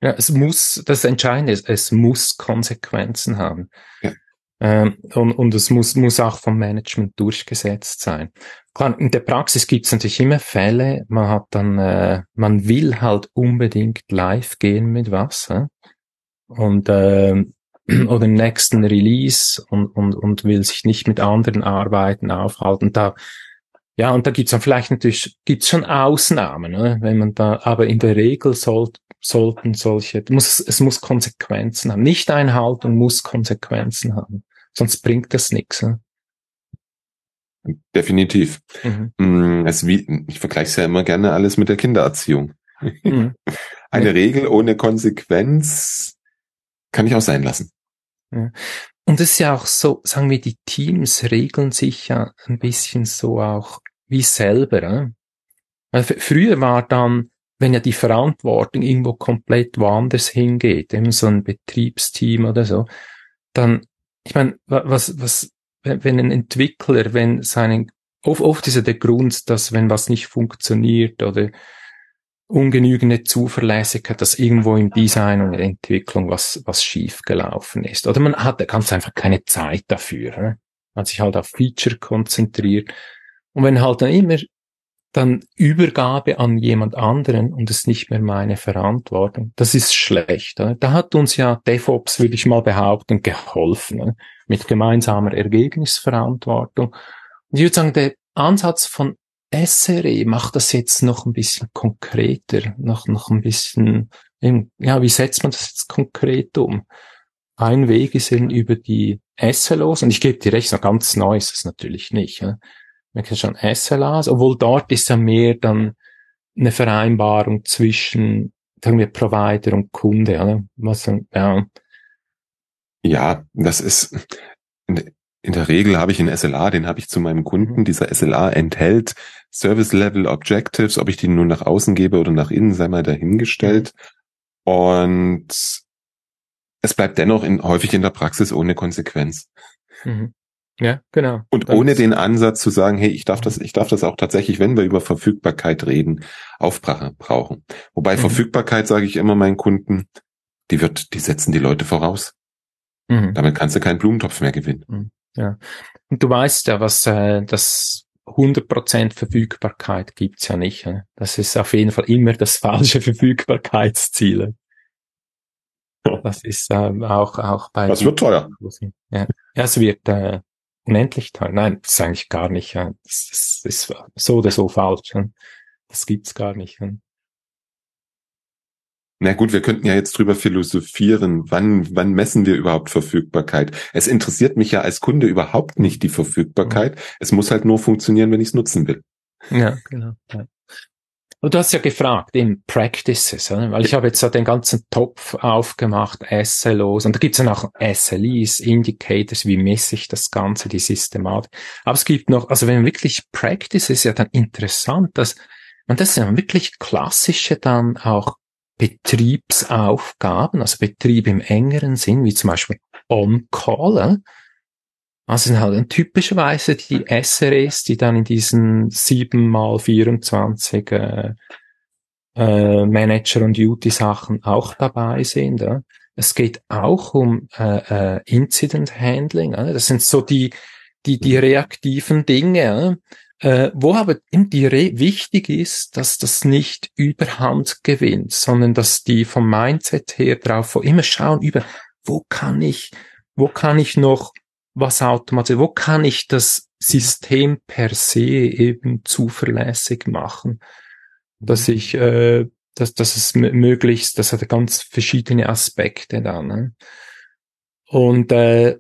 Speaker 2: Ja, es muss, das Entscheidende ist, es muss Konsequenzen haben. Ja. Ähm, und, und es muss, muss auch vom Management durchgesetzt sein. Klar, in der Praxis gibt es natürlich immer Fälle, man hat dann, äh, man will halt unbedingt live gehen mit was. Äh? Und äh, oder nächsten Release und, und, und will sich nicht mit anderen Arbeiten aufhalten. Da ja, und da gibt's dann vielleicht natürlich, gibt's schon Ausnahmen, oder? wenn man da, aber in der Regel soll, sollten solche, muss, es muss Konsequenzen haben. Nicht Einhaltung muss Konsequenzen haben. Sonst bringt das nichts. Ne?
Speaker 1: Definitiv. Mhm. Es wie, ich vergleiche es ja immer gerne alles mit der Kindererziehung. Mhm. Eine ja. Regel ohne Konsequenz kann ich auch sein lassen.
Speaker 2: Ja. Und es ist ja auch so, sagen wir, die Teams regeln sich ja ein bisschen so auch wie selber. Weil früher war dann, wenn ja die Verantwortung irgendwo komplett woanders hingeht, eben so ein Betriebsteam oder so, dann, ich meine, was, was, wenn ein Entwickler, wenn seinen, oft, oft ist ja der Grund, dass wenn was nicht funktioniert oder ungenügende Zuverlässigkeit, dass irgendwo im Design und Entwicklung was, was schief gelaufen ist. Oder man hat ganz einfach keine Zeit dafür. Ne? Man hat sich halt auf Feature konzentriert. Und wenn halt dann immer dann Übergabe an jemand anderen und es nicht mehr meine Verantwortung, das ist schlecht. Ne? Da hat uns ja DevOps, würde ich mal behaupten, geholfen, ne? mit gemeinsamer Ergebnisverantwortung. Und ich würde sagen, der Ansatz von SRE macht das jetzt noch ein bisschen konkreter, noch, noch ein bisschen, ja, wie setzt man das jetzt konkret um? Ein Weg ist eben über die SLOs, und ich gebe dir recht, noch ganz neu ist es natürlich nicht. Ja. Man kennt schon SLAs, obwohl dort ist ja mehr dann eine Vereinbarung zwischen, sagen wir, Provider und Kunde, oder? Was,
Speaker 1: ja. Ja, das ist, in der Regel habe ich einen SLA, den habe ich zu meinem Kunden. Mhm. Dieser SLA enthält Service Level Objectives, ob ich die nun nach außen gebe oder nach innen, sei mal dahingestellt. Und es bleibt dennoch in, häufig in der Praxis ohne Konsequenz.
Speaker 2: Mhm. Ja, genau.
Speaker 1: Und das ohne den Ansatz zu sagen, hey, ich darf das, ich darf das auch tatsächlich, wenn wir über Verfügbarkeit reden, aufbrauchen. Wobei mhm. Verfügbarkeit sage ich immer meinen Kunden, die wird, die setzen die Leute voraus. Mhm. Damit kannst du keinen Blumentopf mehr gewinnen. Mhm.
Speaker 2: Ja. Und du weißt ja, was äh, das 100% Verfügbarkeit gibt's ja nicht. Ne? Das ist auf jeden Fall immer das falsche Verfügbarkeitsziel. Das ist ähm, auch, auch bei.
Speaker 1: Das wird teuer.
Speaker 2: Ja, es wird äh, unendlich teuer. Nein, das ist eigentlich gar nicht. Ja. Das, das ist so oder so falsch. Ja. Das gibt's gar nicht. Ja.
Speaker 1: Na gut, wir könnten ja jetzt drüber philosophieren, wann, wann messen wir überhaupt Verfügbarkeit? Es interessiert mich ja als Kunde überhaupt nicht die Verfügbarkeit. Es muss halt nur funktionieren, wenn ich es nutzen will.
Speaker 2: Ja, genau. Ja. Und du hast ja gefragt, in Practices, weil ich habe jetzt so den ganzen Topf aufgemacht, SLOs, und da gibt es dann auch SLEs, Indicators, wie messe ich das Ganze, die Systematik. Aber es gibt noch, also wenn wirklich Practice ist ja dann interessant, dass man das ja wirklich klassische dann auch Betriebsaufgaben, also Betrieb im engeren Sinn, wie zum Beispiel On-Call, also sind halt typischerweise die SREs, die dann in diesen 7 mal 24 äh, äh, Manager- und Duty-Sachen auch dabei sind. Ja. Es geht auch um äh, äh, Incident Handling. Ja. Das sind so die, die, die reaktiven Dinge. Ja äh, wo aber die Re wichtig ist, dass das nicht überhand gewinnt, sondern dass die vom Mindset her drauf immer schauen über, wo kann ich, wo kann ich noch was automatisieren, wo kann ich das System per se eben zuverlässig machen, dass ich, äh, dass, dass es möglichst, das hat ganz verschiedene Aspekte dann. Ne? Und äh,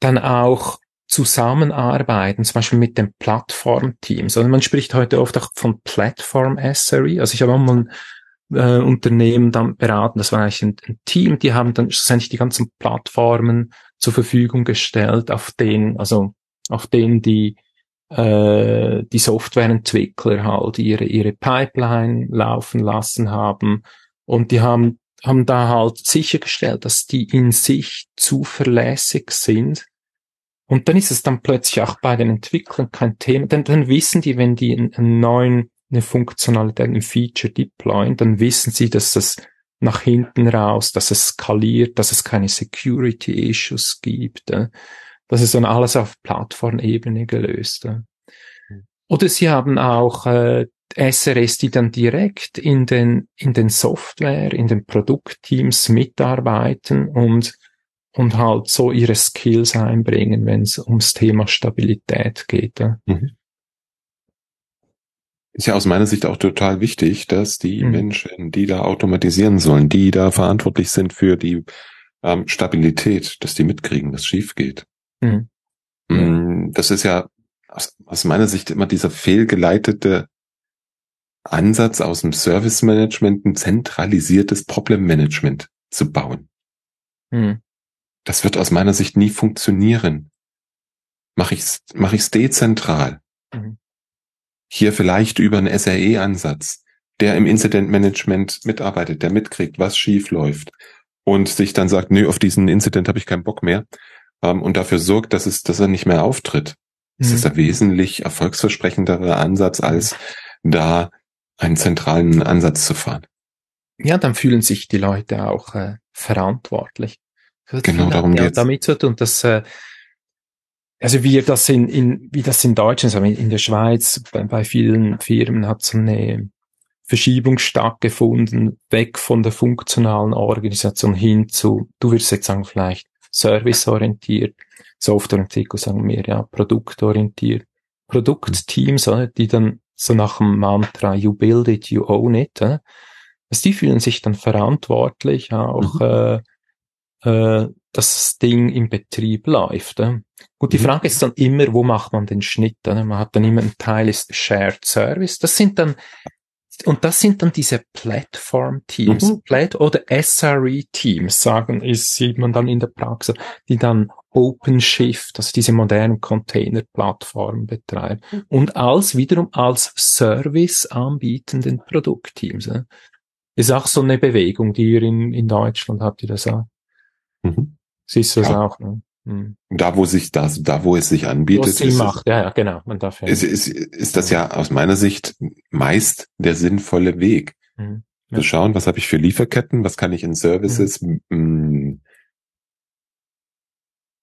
Speaker 2: dann auch zusammenarbeiten, zum Beispiel mit den Plattformteams. Also man spricht heute oft auch von Platform SRE. Also ich habe auch mal ein äh, Unternehmen dann beraten, das war eigentlich ein, ein Team, die haben dann schlussendlich die ganzen Plattformen zur Verfügung gestellt, auf denen, also auf denen die äh, die Softwareentwickler halt ihre ihre Pipeline laufen lassen haben. Und die haben haben da halt sichergestellt, dass die in sich zuverlässig sind. Und dann ist es dann plötzlich auch bei den Entwicklern kein Thema, denn dann wissen die, wenn die einen neuen, eine Funktionalität, ein Feature deployen, dann wissen sie, dass das nach hinten raus, dass es skaliert, dass es keine Security Issues gibt. Äh. Das ist dann alles auf Plattformebene gelöst. Äh. Oder sie haben auch äh, SRS, die dann direkt in den, in den Software, in den Produktteams mitarbeiten und und halt so ihre Skills einbringen, wenn es ums Thema Stabilität geht. Ja. Mhm.
Speaker 1: Ist ja aus meiner Sicht auch total wichtig, dass die mhm. Menschen, die da automatisieren sollen, die da verantwortlich sind für die ähm, Stabilität, dass die mitkriegen, dass schief geht. Mhm. Mm, das ist ja aus, aus meiner Sicht immer dieser fehlgeleitete Ansatz aus dem Service Management, ein zentralisiertes Problem Management zu bauen. Mhm. Das wird aus meiner Sicht nie funktionieren. Mache ich's, mach ich's dezentral. Mhm. Hier vielleicht über einen SRE-Ansatz, der im Incident Management mitarbeitet, der mitkriegt, was schief läuft und sich dann sagt, nö, auf diesen Incident habe ich keinen Bock mehr ähm, und dafür sorgt, dass es, dass er nicht mehr auftritt. Mhm. Das ist ein wesentlich erfolgsversprechenderer Ansatz, als da einen zentralen Ansatz zu fahren.
Speaker 2: Ja, dann fühlen sich die Leute auch äh, verantwortlich.
Speaker 1: Genau, darum ja, geht's.
Speaker 2: Damit zu tun, dass äh, also wie das in, in wie das in Deutschland, also in der Schweiz, bei, bei vielen Firmen hat so eine Verschiebung stattgefunden, weg von der funktionalen Organisation hin zu, du würdest jetzt sagen, vielleicht serviceorientiert, Softwareentwicklung sagen wir ja, produktorientiert, Produktteams, die dann so nach dem Mantra, you build it, you own it? Also die fühlen sich dann verantwortlich, auch mhm. äh, äh, das Ding im Betrieb läuft. Äh. Gut, die mhm. Frage ist dann immer, wo macht man den Schnitt? Äh? Man hat dann immer einen Teil ist Shared Service. Das sind dann und das sind dann diese Platform-Teams, mhm. Plat oder SRE-Teams, sagen, ist, sieht man dann in der Praxis, die dann OpenShift, also diese modernen Container-Plattformen betreiben mhm. und als wiederum als Service anbietenden Produktteams. Ist auch so eine Bewegung, die ihr in, in Deutschland habt, ihr das auch? Siehst du das ja. auch? Ne?
Speaker 1: Mhm. Da, wo sich das, da, wo es sich anbietet,
Speaker 2: ist, macht. Ja, ja, genau. Man darf
Speaker 1: ja ist, ist, ist das ja aus meiner Sicht meist der sinnvolle Weg. Mhm. Ja. Zu schauen, was habe ich für Lieferketten, was kann ich in Services, mhm.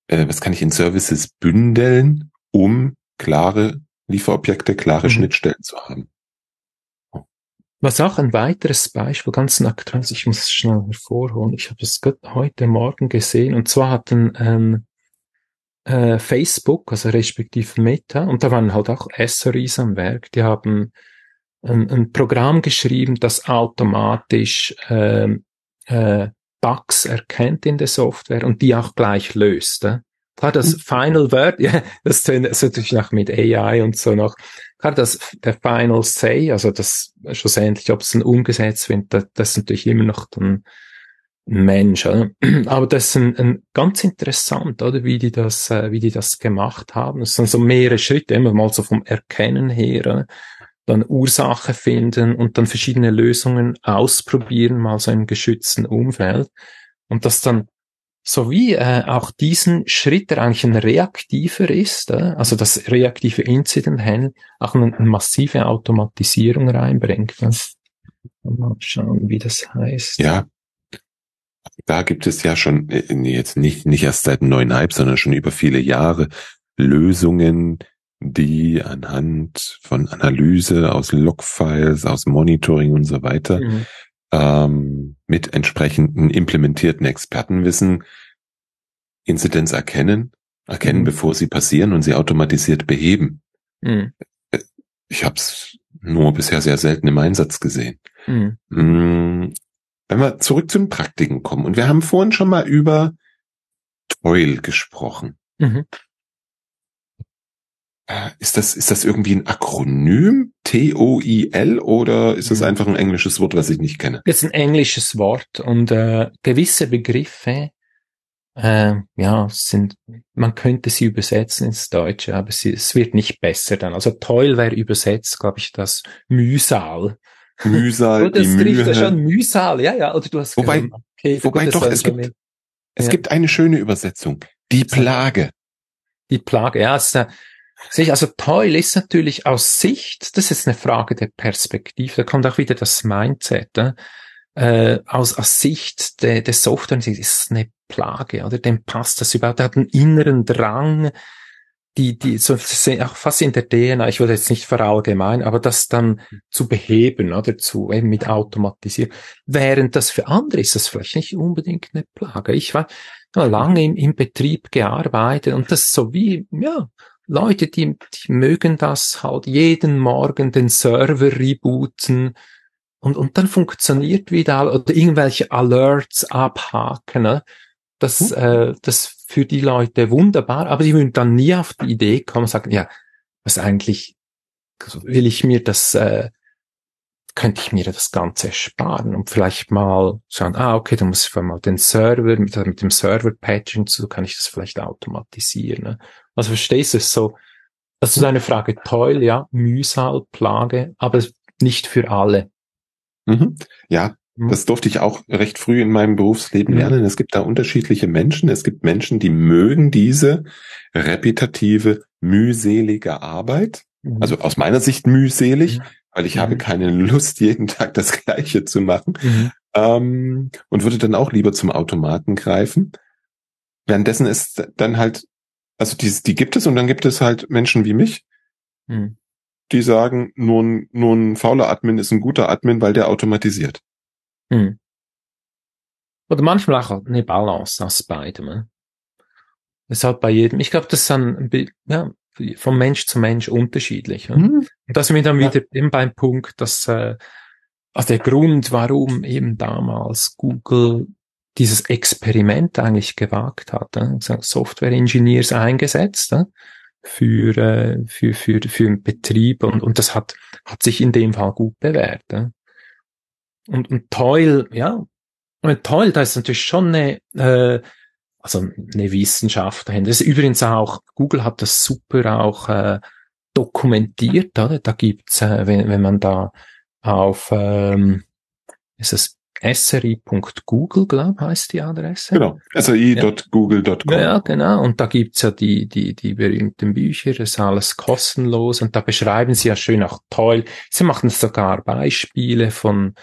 Speaker 1: äh, was kann ich in Services bündeln, um klare Lieferobjekte, klare mhm. Schnittstellen zu haben.
Speaker 2: Was auch ein weiteres Beispiel, ganz aktuell, ich muss es schnell hervorholen, ich habe es heute Morgen gesehen, und zwar hatten ähm, äh, Facebook, also respektive Meta, und da waren halt auch SREs am Werk, die haben ein, ein Programm geschrieben, das automatisch äh, äh, Bugs erkennt in der Software und die auch gleich löst. Äh? Klar, das mhm. Final Word, ja, das ist natürlich noch mit AI und so noch. Klar, das, der Final Say, also das schlussendlich, ob es dann umgesetzt wird, das, das ist natürlich immer noch dann ein Mensch, oder? Aber das ist ein, ein ganz interessant, oder, wie die das, äh, wie die das gemacht haben. Das sind so mehrere Schritte, immer mal so vom Erkennen her, oder? dann Ursache finden und dann verschiedene Lösungen ausprobieren, mal so im geschützten Umfeld. Und das dann sowie äh, auch diesen Schritt, der eigentlich ein reaktiver ist, äh, also das reaktive Incident Handling, auch eine, eine, massive Automatisierung reinbringt. Äh. Mal schauen, wie das heißt.
Speaker 1: Ja. Da gibt es ja schon, äh, jetzt nicht, nicht erst seit neuneinhalb, sondern schon über viele Jahre Lösungen, die anhand von Analyse aus Logfiles, aus Monitoring und so weiter mhm. Ähm, mit entsprechenden implementierten Expertenwissen Inzidenz erkennen, erkennen, mhm. bevor sie passieren und sie automatisiert beheben. Mhm. Ich habe es nur bisher sehr selten im Einsatz gesehen. Mhm. Mm, wenn wir zurück zu den Praktiken kommen, und wir haben vorhin schon mal über Toil gesprochen. Äh, ist das, ist das irgendwie ein Akronym? T-O-I-L oder ist das mhm. einfach ein englisches Wort, was ich nicht kenne?
Speaker 2: Das ist ein englisches Wort und äh, gewisse Begriffe, äh, ja, sind, man könnte sie übersetzen ins Deutsche, aber sie, es wird nicht besser dann. Also Toil wäre übersetzt, glaube ich, das Mühsal.
Speaker 1: Mühsal,
Speaker 2: Oder
Speaker 1: die Mühe.
Speaker 2: schon Mühsal, ja, ja. Oder du hast
Speaker 1: wobei, okay, wobei doch, es gibt, es ja. gibt eine schöne Übersetzung. Die Plage.
Speaker 2: Die Plage, ja, es ist, also Toil ist natürlich aus Sicht, das ist eine Frage der Perspektive, da kommt auch wieder das Mindset, äh, aus, aus Sicht der, der Software ist es eine Plage, oder dem passt das überhaupt, der hat einen inneren Drang, die, die, so, auch fast in der DNA, ich würde jetzt nicht verallgemeinern, aber das dann zu beheben, oder zu, eben mit automatisieren. Während das für andere ist das vielleicht nicht unbedingt eine Plage. Ich war lange im, im Betrieb gearbeitet und das so wie, ja, Leute, die, die mögen das halt jeden Morgen den Server rebooten und, und dann funktioniert wieder oder irgendwelche Alerts abhaken. Ne? Das, mhm. äh, das für die Leute wunderbar, aber die würden dann nie auf die Idee kommen und sagen, ja, was eigentlich also will ich mir das, äh, könnte ich mir das Ganze sparen und vielleicht mal sagen, ah, okay, dann muss ich mal den Server, mit, mit dem Server-Patching so kann ich das vielleicht automatisieren. Ne? Also verstehst du es so? Das ist eine Frage toll, ja, Mühsal, Plage, aber nicht für alle.
Speaker 1: Mhm. Ja, mhm. das durfte ich auch recht früh in meinem Berufsleben mhm. lernen. Es gibt da unterschiedliche Menschen. Es gibt Menschen, die mögen diese repetitive, mühselige Arbeit. Mhm. Also aus meiner Sicht mühselig, mhm. Weil ich habe keine Lust, jeden Tag das Gleiche zu machen. Ähm, und würde dann auch lieber zum Automaten greifen. Währenddessen ist dann halt also die, die gibt es und dann gibt es halt Menschen wie mich, hm. die sagen, nur ein, nur ein fauler Admin ist ein guter Admin, weil der automatisiert. Hm.
Speaker 2: Oder manchmal auch eine Balance aus beidem. Ne? Ist halt bei jedem, ich glaube, das ist dann ja, vom Mensch zu Mensch unterschiedlich. Ne? Mhm. Und da sind wir dann wieder ja. eben beim Punkt, dass äh, also der Grund, warum eben damals Google dieses Experiment eigentlich gewagt hat. Äh, Software Engineers eingesetzt äh, für, äh, für, für, für den Betrieb und, und das hat, hat sich in dem Fall gut bewährt. Äh. Und, und Toil, ja, und Toil, da ist natürlich schon eine, äh, also eine Wissenschaft dahinter. Das ist übrigens auch, Google hat das super auch äh, dokumentiert, oder? Da gibt's, äh, wenn, wenn man da auf ähm, ist es sri.google, glaube heißt die Adresse.
Speaker 1: Genau, sri.google.com.
Speaker 2: Ja. ja, genau. Und da gibt's ja die, die, die berühmten Bücher, das ist alles kostenlos. Und da beschreiben sie ja schön auch toll. Sie machen sogar Beispiele von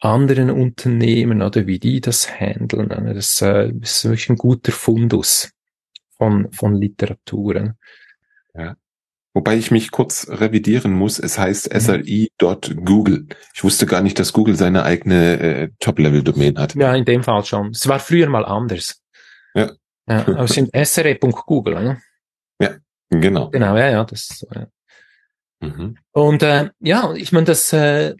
Speaker 2: anderen Unternehmen oder wie die das handeln. Das, äh, das ist wirklich ein guter Fundus von, von Literaturen.
Speaker 1: Ja. Wobei ich mich kurz revidieren muss. Es heißt
Speaker 2: Mhm.
Speaker 1: sri.google. Ich wusste gar nicht, dass Google seine eigene äh, Top-Level-Domain hat.
Speaker 2: Ja, in dem Fall schon. Es war früher mal anders.
Speaker 1: Ja.
Speaker 2: ja aber es sind sre.google, ne?
Speaker 1: Genau.
Speaker 2: Genau, ja, ja, das, ja.
Speaker 1: Mhm.
Speaker 2: Und äh, ja, ich meine, das, äh,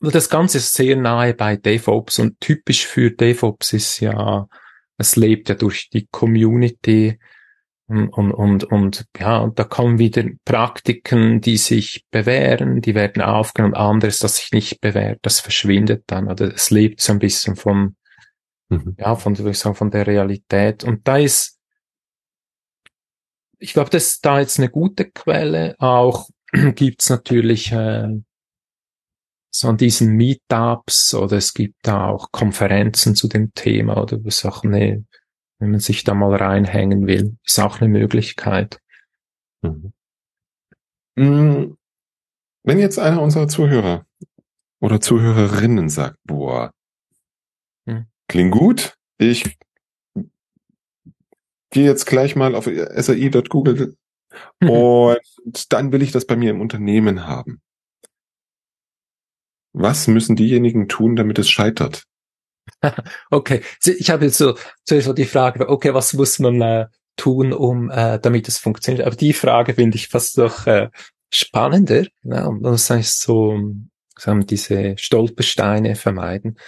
Speaker 2: das Ganze ist sehr nahe bei DevOps und typisch für DevOps ist ja, es lebt ja durch die Community und, und, und, und ja, und da kommen wieder Praktiken, die sich bewähren, die werden aufgenommen, anderes, das sich nicht bewährt, das verschwindet dann, oder es lebt so ein bisschen vom,
Speaker 1: Mhm.
Speaker 2: ja, von, würde ich sagen, von der Realität. Und da ist, ich glaube, das ist da jetzt eine gute Quelle. Auch gibt's natürlich äh, so an diesen Meetups oder es gibt da auch Konferenzen zu dem Thema oder was auch eine, wenn man sich da mal reinhängen will, ist auch eine Möglichkeit.
Speaker 1: Mhm. Mm, Wenn jetzt einer unserer Zuhörer oder Zuhörerinnen sagt, boah,
Speaker 2: Hm.
Speaker 1: klingt gut, ich gehe jetzt gleich mal auf sri.google und dann will ich das bei mir im Unternehmen haben. Was müssen diejenigen tun, damit es scheitert?
Speaker 2: Okay, ich habe jetzt so so die Frage, okay, was muss man äh, tun, um äh, damit es funktioniert? Aber die Frage finde ich fast noch äh, spannender. Ja, und das heißt so, sagen wir, diese Stolpersteine vermeiden.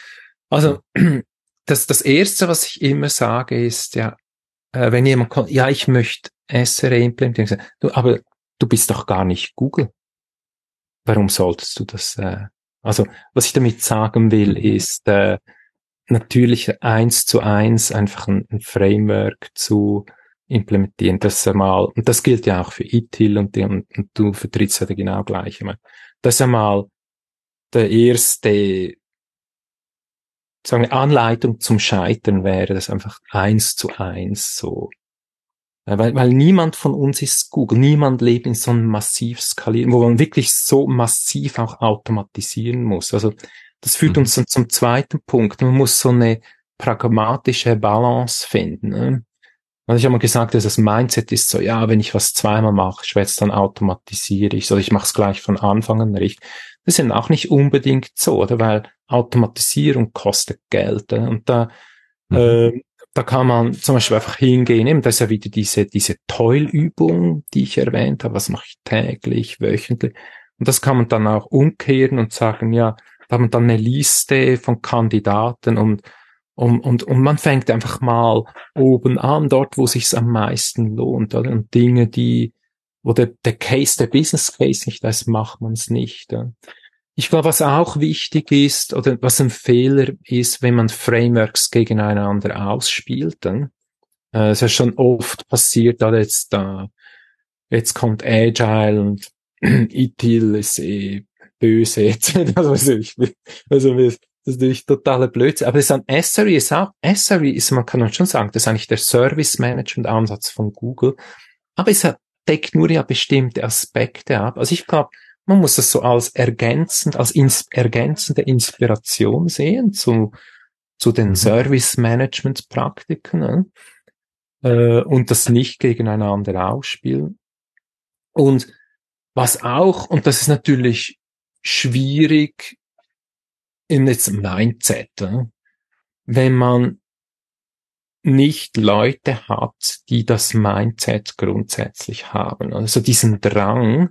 Speaker 2: Also das, das erste, was ich immer sage, ist ja, äh, wenn jemand kommt, ja, ich möchte SRE implementieren, du, aber du bist doch gar nicht Google. Warum solltest du das? Äh, also was ich damit sagen will, ist äh, natürlich eins zu eins einfach ein, ein Framework zu implementieren. Das einmal, und das gilt ja auch für ITIL und, die, und, und du vertrittst ja genau gleich. Ich meine, Das ist einmal der erste, sagen wir, Anleitung zum Scheitern wäre das einfach eins zu eins so. Weil, weil niemand von uns ist Google, niemand lebt in so einem massiv skalieren, wo man wirklich so massiv auch automatisieren muss. Also das führt
Speaker 1: Mhm.
Speaker 2: uns dann zum zweiten Punkt. Man muss so eine pragmatische Balance finden. Ne? Also ich habe mal gesagt, dass das Mindset ist so, ja, wenn ich was zweimal mache, ich werde dann automatisiere ich, oder ich mache es gleich von Anfang an richtig. Das ist ja auch nicht unbedingt so, oder? Weil Automatisierung kostet Geld. Oder? Und da,
Speaker 1: Mhm.
Speaker 2: äh, da kann man zum Beispiel einfach hingehen, eben, das ist ja wieder diese, diese Toilübung, die ich erwähnt habe, was mache ich täglich, wöchentlich. Und das kann man dann auch umkehren und sagen, ja, da hat man dann eine Liste von Kandidaten und, und, und, und man fängt einfach mal oben an, dort, wo sich's am meisten lohnt, oder? Und Dinge, die, wo der, der Case, der Business Case nicht da ist, macht man es nicht. Ja. Ich glaube, was auch wichtig ist, oder was ein Fehler ist, wenn man Frameworks gegeneinander ausspielt, dann, äh, es ist schon oft passiert, oder jetzt da, jetzt kommt Agile und ITIL ist eh böse, etc. also, ich, also, das ist natürlich totaler Blödsinn. Aber ein SRE ist auch, SRE ist, man kann schon sagen, das ist eigentlich der Service Management Ansatz von Google. Aber es deckt nur ja bestimmte Aspekte ab. Also ich glaube, man muss das so als ergänzend, als ins, ergänzende Inspiration sehen zu, zu den
Speaker 1: Mhm.
Speaker 2: Service Management Praktiken, ne? äh, und das nicht gegeneinander ausspielen. Und was auch, und das ist natürlich schwierig in jetzt Mindset, ne? wenn man nicht Leute hat, die das Mindset grundsätzlich haben, also diesen Drang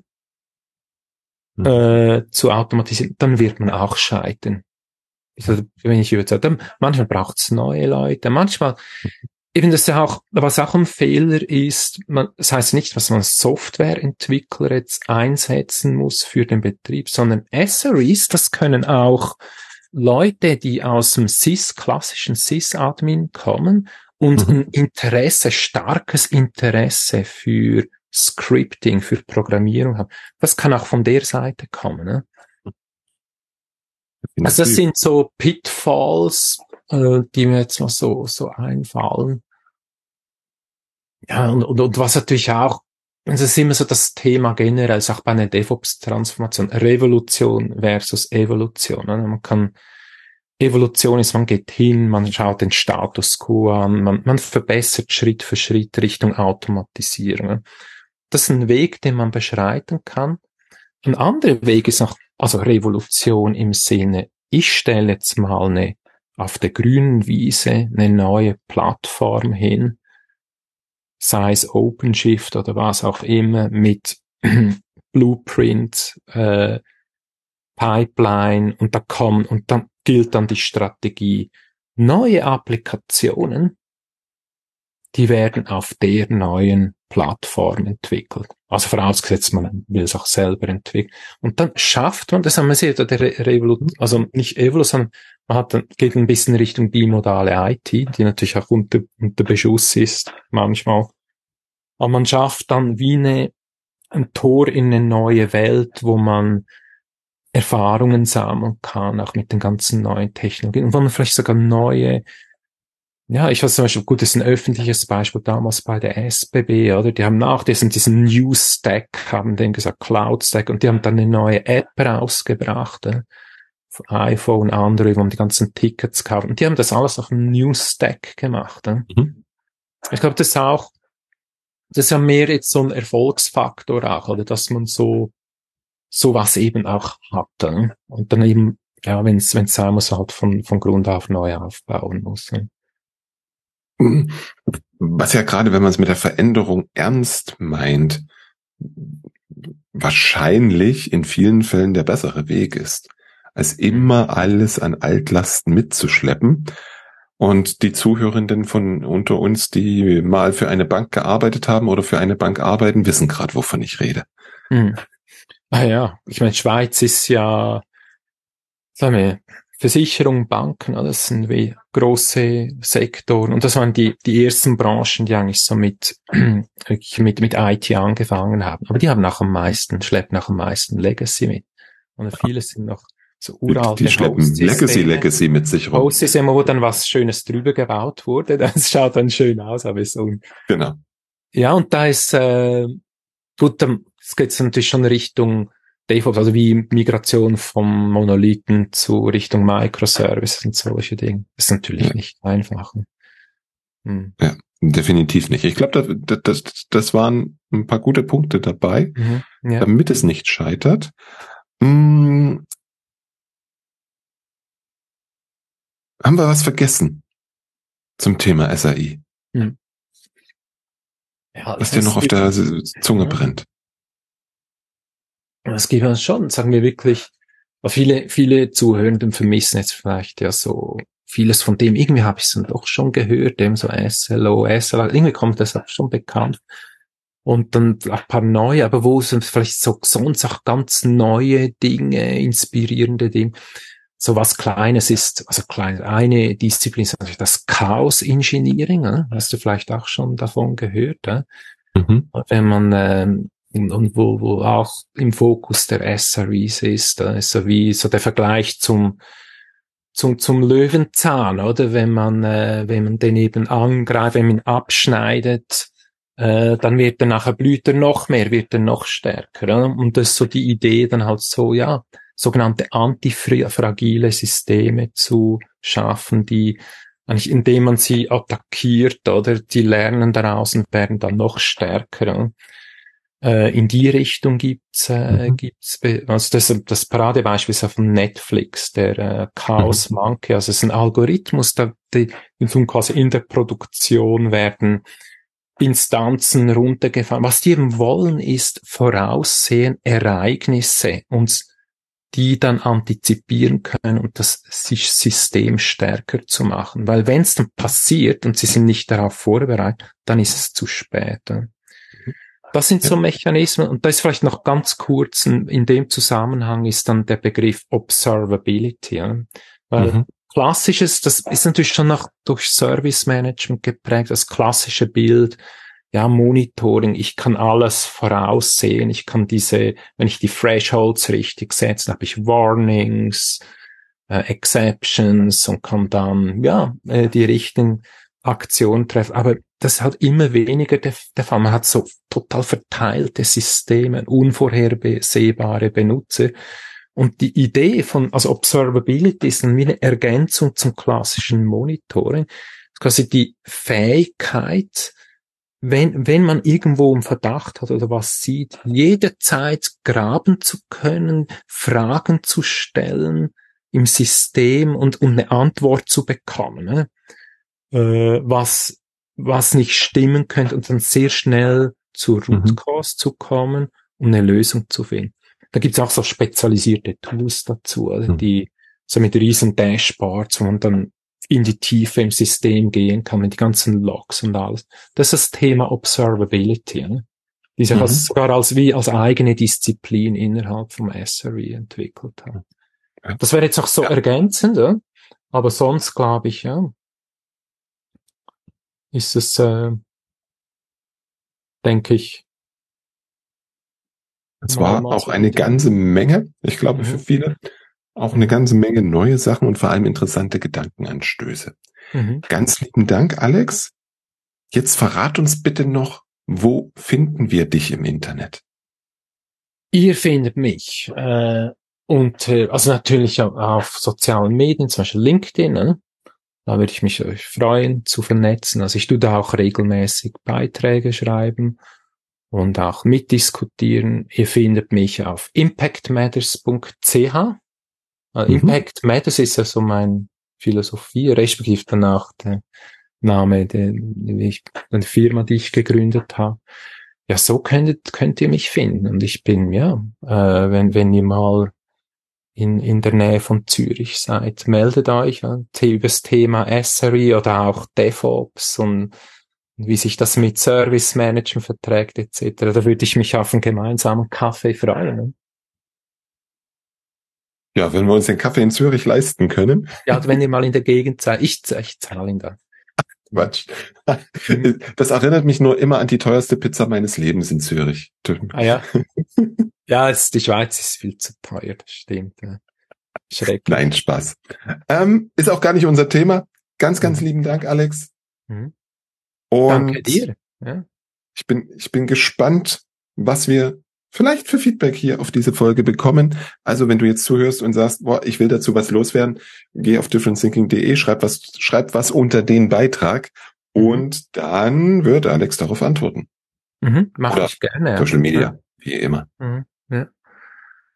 Speaker 1: Mhm.
Speaker 2: äh, zu automatisieren, dann wird man auch scheitern. Also, wenn ich überzeugt, manchmal braucht es neue Leute, manchmal eben das ist ja auch, was auch ein Fehler ist, man, das heißt nicht, dass man Softwareentwickler jetzt einsetzen muss für den Betrieb, sondern SREs, das können auch Leute, die aus dem SIS, klassischen SIS-Admin kommen und
Speaker 1: Mhm.
Speaker 2: ein Interesse, starkes Interesse für Scripting, für Programmierung haben. Das kann auch von der Seite kommen. Ne? Also das sind so Pitfalls, äh, die mir jetzt mal so, so einfallen. Ja, und, und, und was natürlich auch, es ist immer so das Thema generell, ist auch bei einer DevOps-Transformation, Revolution versus Evolution. Ne? Man kann, Evolution ist, man geht hin, man schaut den Status quo an, man, man verbessert Schritt für Schritt Richtung Automatisierung. Ne? Das ist ein Weg, den man beschreiten kann. Ein anderer Weg ist noch, also Revolution im Sinne, ich stelle jetzt mal eine, auf der grünen Wiese eine neue Plattform hin, sei es OpenShift oder was auch immer, mit Blueprint, äh, Pipeline und da kommt, und dann gilt dann die Strategie. Neue Applikationen, die werden auf der neuen Plattform entwickelt. Also vorausgesetzt, man will es auch selber entwickeln. Und dann schafft man, das haben wir sehen, der Revolution, also nicht Evolution, man hat dann, geht ein bisschen Richtung bimodale IT, die natürlich auch unter, unter Beschuss ist, manchmal. Aber man schafft dann wie eine, ein Tor in eine neue Welt, wo man Erfahrungen sammeln kann, auch mit den ganzen neuen Technologien und wo man vielleicht sogar neue ja, ich weiß zum Beispiel, gut, das ist ein öffentliches Beispiel damals bei der SBB, oder? Die haben nach diesem, diesen New Stack, haben den gesagt, Cloud Stack, und die haben dann eine neue App rausgebracht, äh, iPhone, Android, wo man die ganzen Tickets kauft. Und die haben das alles auf einem New Stack gemacht. Äh. Mhm. Ich glaube, das ist auch, das ist ja mehr jetzt so ein Erfolgsfaktor auch, oder? Dass man so, sowas eben auch hat. Äh. Und dann eben, ja, wenn es sein muss, halt von, von Grund auf neu aufbauen muss. Äh.
Speaker 1: Was ja gerade, wenn man es mit der Veränderung ernst meint, wahrscheinlich in vielen Fällen der bessere Weg ist, als immer alles an Altlasten mitzuschleppen. Und die Zuhörenden von unter uns, die mal für eine Bank gearbeitet haben oder für eine Bank arbeiten, wissen gerade, wovon ich rede.
Speaker 2: Hm. Ah ja, ich meine, Schweiz ist ja, sagen wir, Versicherung, Banken, das sind wie große Sektoren. Und das waren die, die ersten Branchen, die eigentlich so mit, mit, mit IT angefangen haben. Aber die haben auch am meisten, schleppen auch am meisten Legacy mit. Und viele sind noch so uralte
Speaker 1: Die, die schleppen Legacy, Legacy mit sich
Speaker 2: rum. Host-Systeme, wo dann was Schönes drüber gebaut wurde. Das schaut dann schön aus, aber ist so.
Speaker 1: Genau.
Speaker 2: Ja, und da ist, äh, gut, dann, es geht natürlich schon Richtung DevOps, also wie Migration vom Monolithen zu Richtung Microservices und solche Dinge. Das ist natürlich ja. nicht einfach.
Speaker 1: Hm. Ja, definitiv nicht. Ich glaube, das, das, das waren ein paar gute Punkte dabei, mhm. ja. damit es nicht scheitert. Hm. Haben wir was vergessen zum Thema SAI? Hm. Ja, was dir noch auf der Zunge brennt?
Speaker 2: Das gibt es schon, sagen wir wirklich, viele, viele Zuhörenden vermissen jetzt vielleicht ja so vieles von dem. Irgendwie habe ich es dann doch schon gehört, dem so SLO, SLO, irgendwie kommt das auch schon bekannt. Und dann ein paar neue, aber wo sind vielleicht so sonst auch ganz neue Dinge, inspirierende Dinge. So was Kleines ist, also klein, eine Disziplin ist natürlich das Chaos Engineering, äh? hast du vielleicht auch schon davon gehört, äh? mhm. wenn man ähm, und, und wo, wo auch im Fokus der SREs ist, also wie so der Vergleich zum zum, zum Löwenzahn, oder? Wenn man, äh, wenn man den eben angreift, wenn man ihn abschneidet, äh, dann wird er nachher blüht er noch mehr, wird er noch stärker. Oder? Und das ist so die Idee, dann halt so, ja, sogenannte antifragile Systeme zu schaffen, die eigentlich, indem man sie attackiert, oder? Die lernen daraus und werden dann noch stärker. Oder? Äh, in die Richtung gibt's, äh, mhm. gibt's, also das, das Paradebeispiel ist von Netflix, der äh, Chaos mhm. Monkey, also es ist ein Algorithmus, der, die, quasi in der Produktion werden Instanzen runtergefahren. Was die eben wollen, ist voraussehen Ereignisse und die dann antizipieren können und das System stärker zu machen. Weil wenn es dann passiert und sie sind nicht darauf vorbereitet, dann ist es zu spät. Das sind so Mechanismen und da ist vielleicht noch ganz kurz in dem Zusammenhang ist dann der Begriff Observability. Ja? Weil mhm. klassisches, das ist natürlich schon noch durch Service Management geprägt, das klassische Bild, ja, Monitoring, ich kann alles voraussehen, ich kann diese, wenn ich die Thresholds richtig setze, habe ich Warnings, äh, Exceptions und kann dann, ja, äh, die richtigen Aktionen treffen. Aber das halt immer weniger der, der Fall. Man hat so total verteilte Systeme, unvorhersehbare Benutzer. Und die Idee von, also Observability ist dann wie eine Ergänzung zum klassischen Monitoring. Quasi die Fähigkeit, wenn, wenn man irgendwo einen Verdacht hat oder was sieht, jederzeit graben zu können, Fragen zu stellen im System und um eine Antwort zu bekommen, ne? Äh, was, was nicht stimmen könnte und dann sehr schnell zur Root mhm. Cause zu kommen, um eine Lösung zu finden. Da gibt's auch so spezialisierte Tools dazu, also mhm. die so mit riesen Dashboards, wo man dann in die Tiefe im System gehen kann, mit die ganzen Logs und alles. Das ist das Thema Observability, ne? die sich mhm. als, sogar als wie als eigene Disziplin innerhalb vom SRE entwickelt hat. Das wäre jetzt auch so ja. ergänzend, ja? aber sonst glaube ich, ja, ist es, äh, denke ich.
Speaker 1: Es war auch eine ganze Menge, ich glaube mhm. für viele, auch eine ganze Menge neue Sachen und vor allem interessante Gedankenanstöße. Mhm. Ganz lieben Dank, Alex. Jetzt verrat uns bitte noch, wo finden wir dich im Internet?
Speaker 2: Ihr findet mich äh, unter, also natürlich auf sozialen Medien, zum Beispiel LinkedIn. Ne? Da würde ich mich freuen zu vernetzen. Also ich tue da auch regelmäßig Beiträge schreiben und auch mitdiskutieren. Ihr findet mich auf impactmatters.ch. Also mhm. Impact Matters ist ja so mein Philosophie, respektive danach der Name der, der Firma, die ich gegründet habe. Ja, so könnt, könnt ihr mich finden. Und ich bin, ja, äh, wenn, wenn ihr mal in, in der Nähe von Zürich seid, meldet euch ja, über das Thema SRE oder auch DevOps und wie sich das mit Service Management verträgt etc. Da würde ich mich auf einen gemeinsamen Kaffee freuen. Ne?
Speaker 1: Ja, wenn wir uns den Kaffee in Zürich leisten können.
Speaker 2: Ja, wenn ihr mal in der Gegend seid, ich, ich zahle ihn da.
Speaker 1: Quatsch. Das erinnert mich nur immer an die teuerste Pizza meines Lebens in Zürich.
Speaker 2: Ah ja. Ja, es, die Schweiz ist viel zu teuer, das stimmt. Ja.
Speaker 1: Schrecklich. Nein, Spaß. Ähm, ist auch gar nicht unser Thema. Ganz, ganz mhm. lieben Dank, Alex. Mhm.
Speaker 2: Und Danke dir.
Speaker 1: Ja. Ich bin, ich bin gespannt, was wir vielleicht für Feedback hier auf diese Folge bekommen. Also wenn du jetzt zuhörst und sagst, boah, ich will dazu was loswerden, geh auf differentthinking.de, schreib was, schreib was unter den Beitrag und dann wird Alex darauf antworten.
Speaker 2: Mhm, mach Oder ich gerne.
Speaker 1: Social Media, ja. wie immer.
Speaker 2: Mhm. Ja,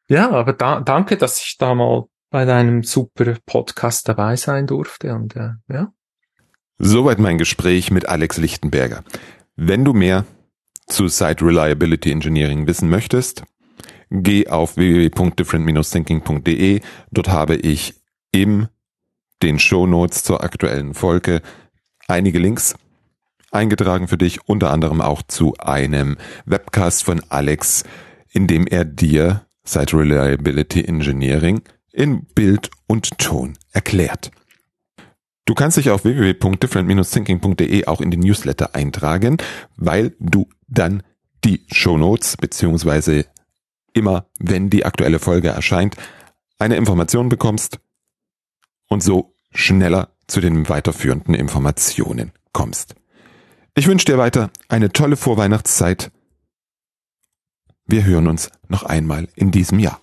Speaker 2: ja aber da, danke, dass ich da mal bei deinem super Podcast dabei sein durfte und äh, ja.
Speaker 1: Soweit mein Gespräch mit Alex Lichtenberger. Wenn du mehr zu Site Reliability Engineering wissen möchtest, geh auf www.different-thinking.de. Dort habe ich im den Show Notes zur aktuellen Folge einige Links eingetragen für dich, unter anderem auch zu einem Webcast von Alex, in dem er dir Site Reliability Engineering in Bild und Ton erklärt. Du kannst dich auf www.different-thinking.de auch in den Newsletter eintragen, weil du dann die Show Notes beziehungsweise immer, wenn die aktuelle Folge erscheint, eine Information bekommst und so schneller zu den weiterführenden Informationen kommst. Ich wünsche dir weiter eine tolle Vorweihnachtszeit wir hören uns noch einmal in diesem Jahr.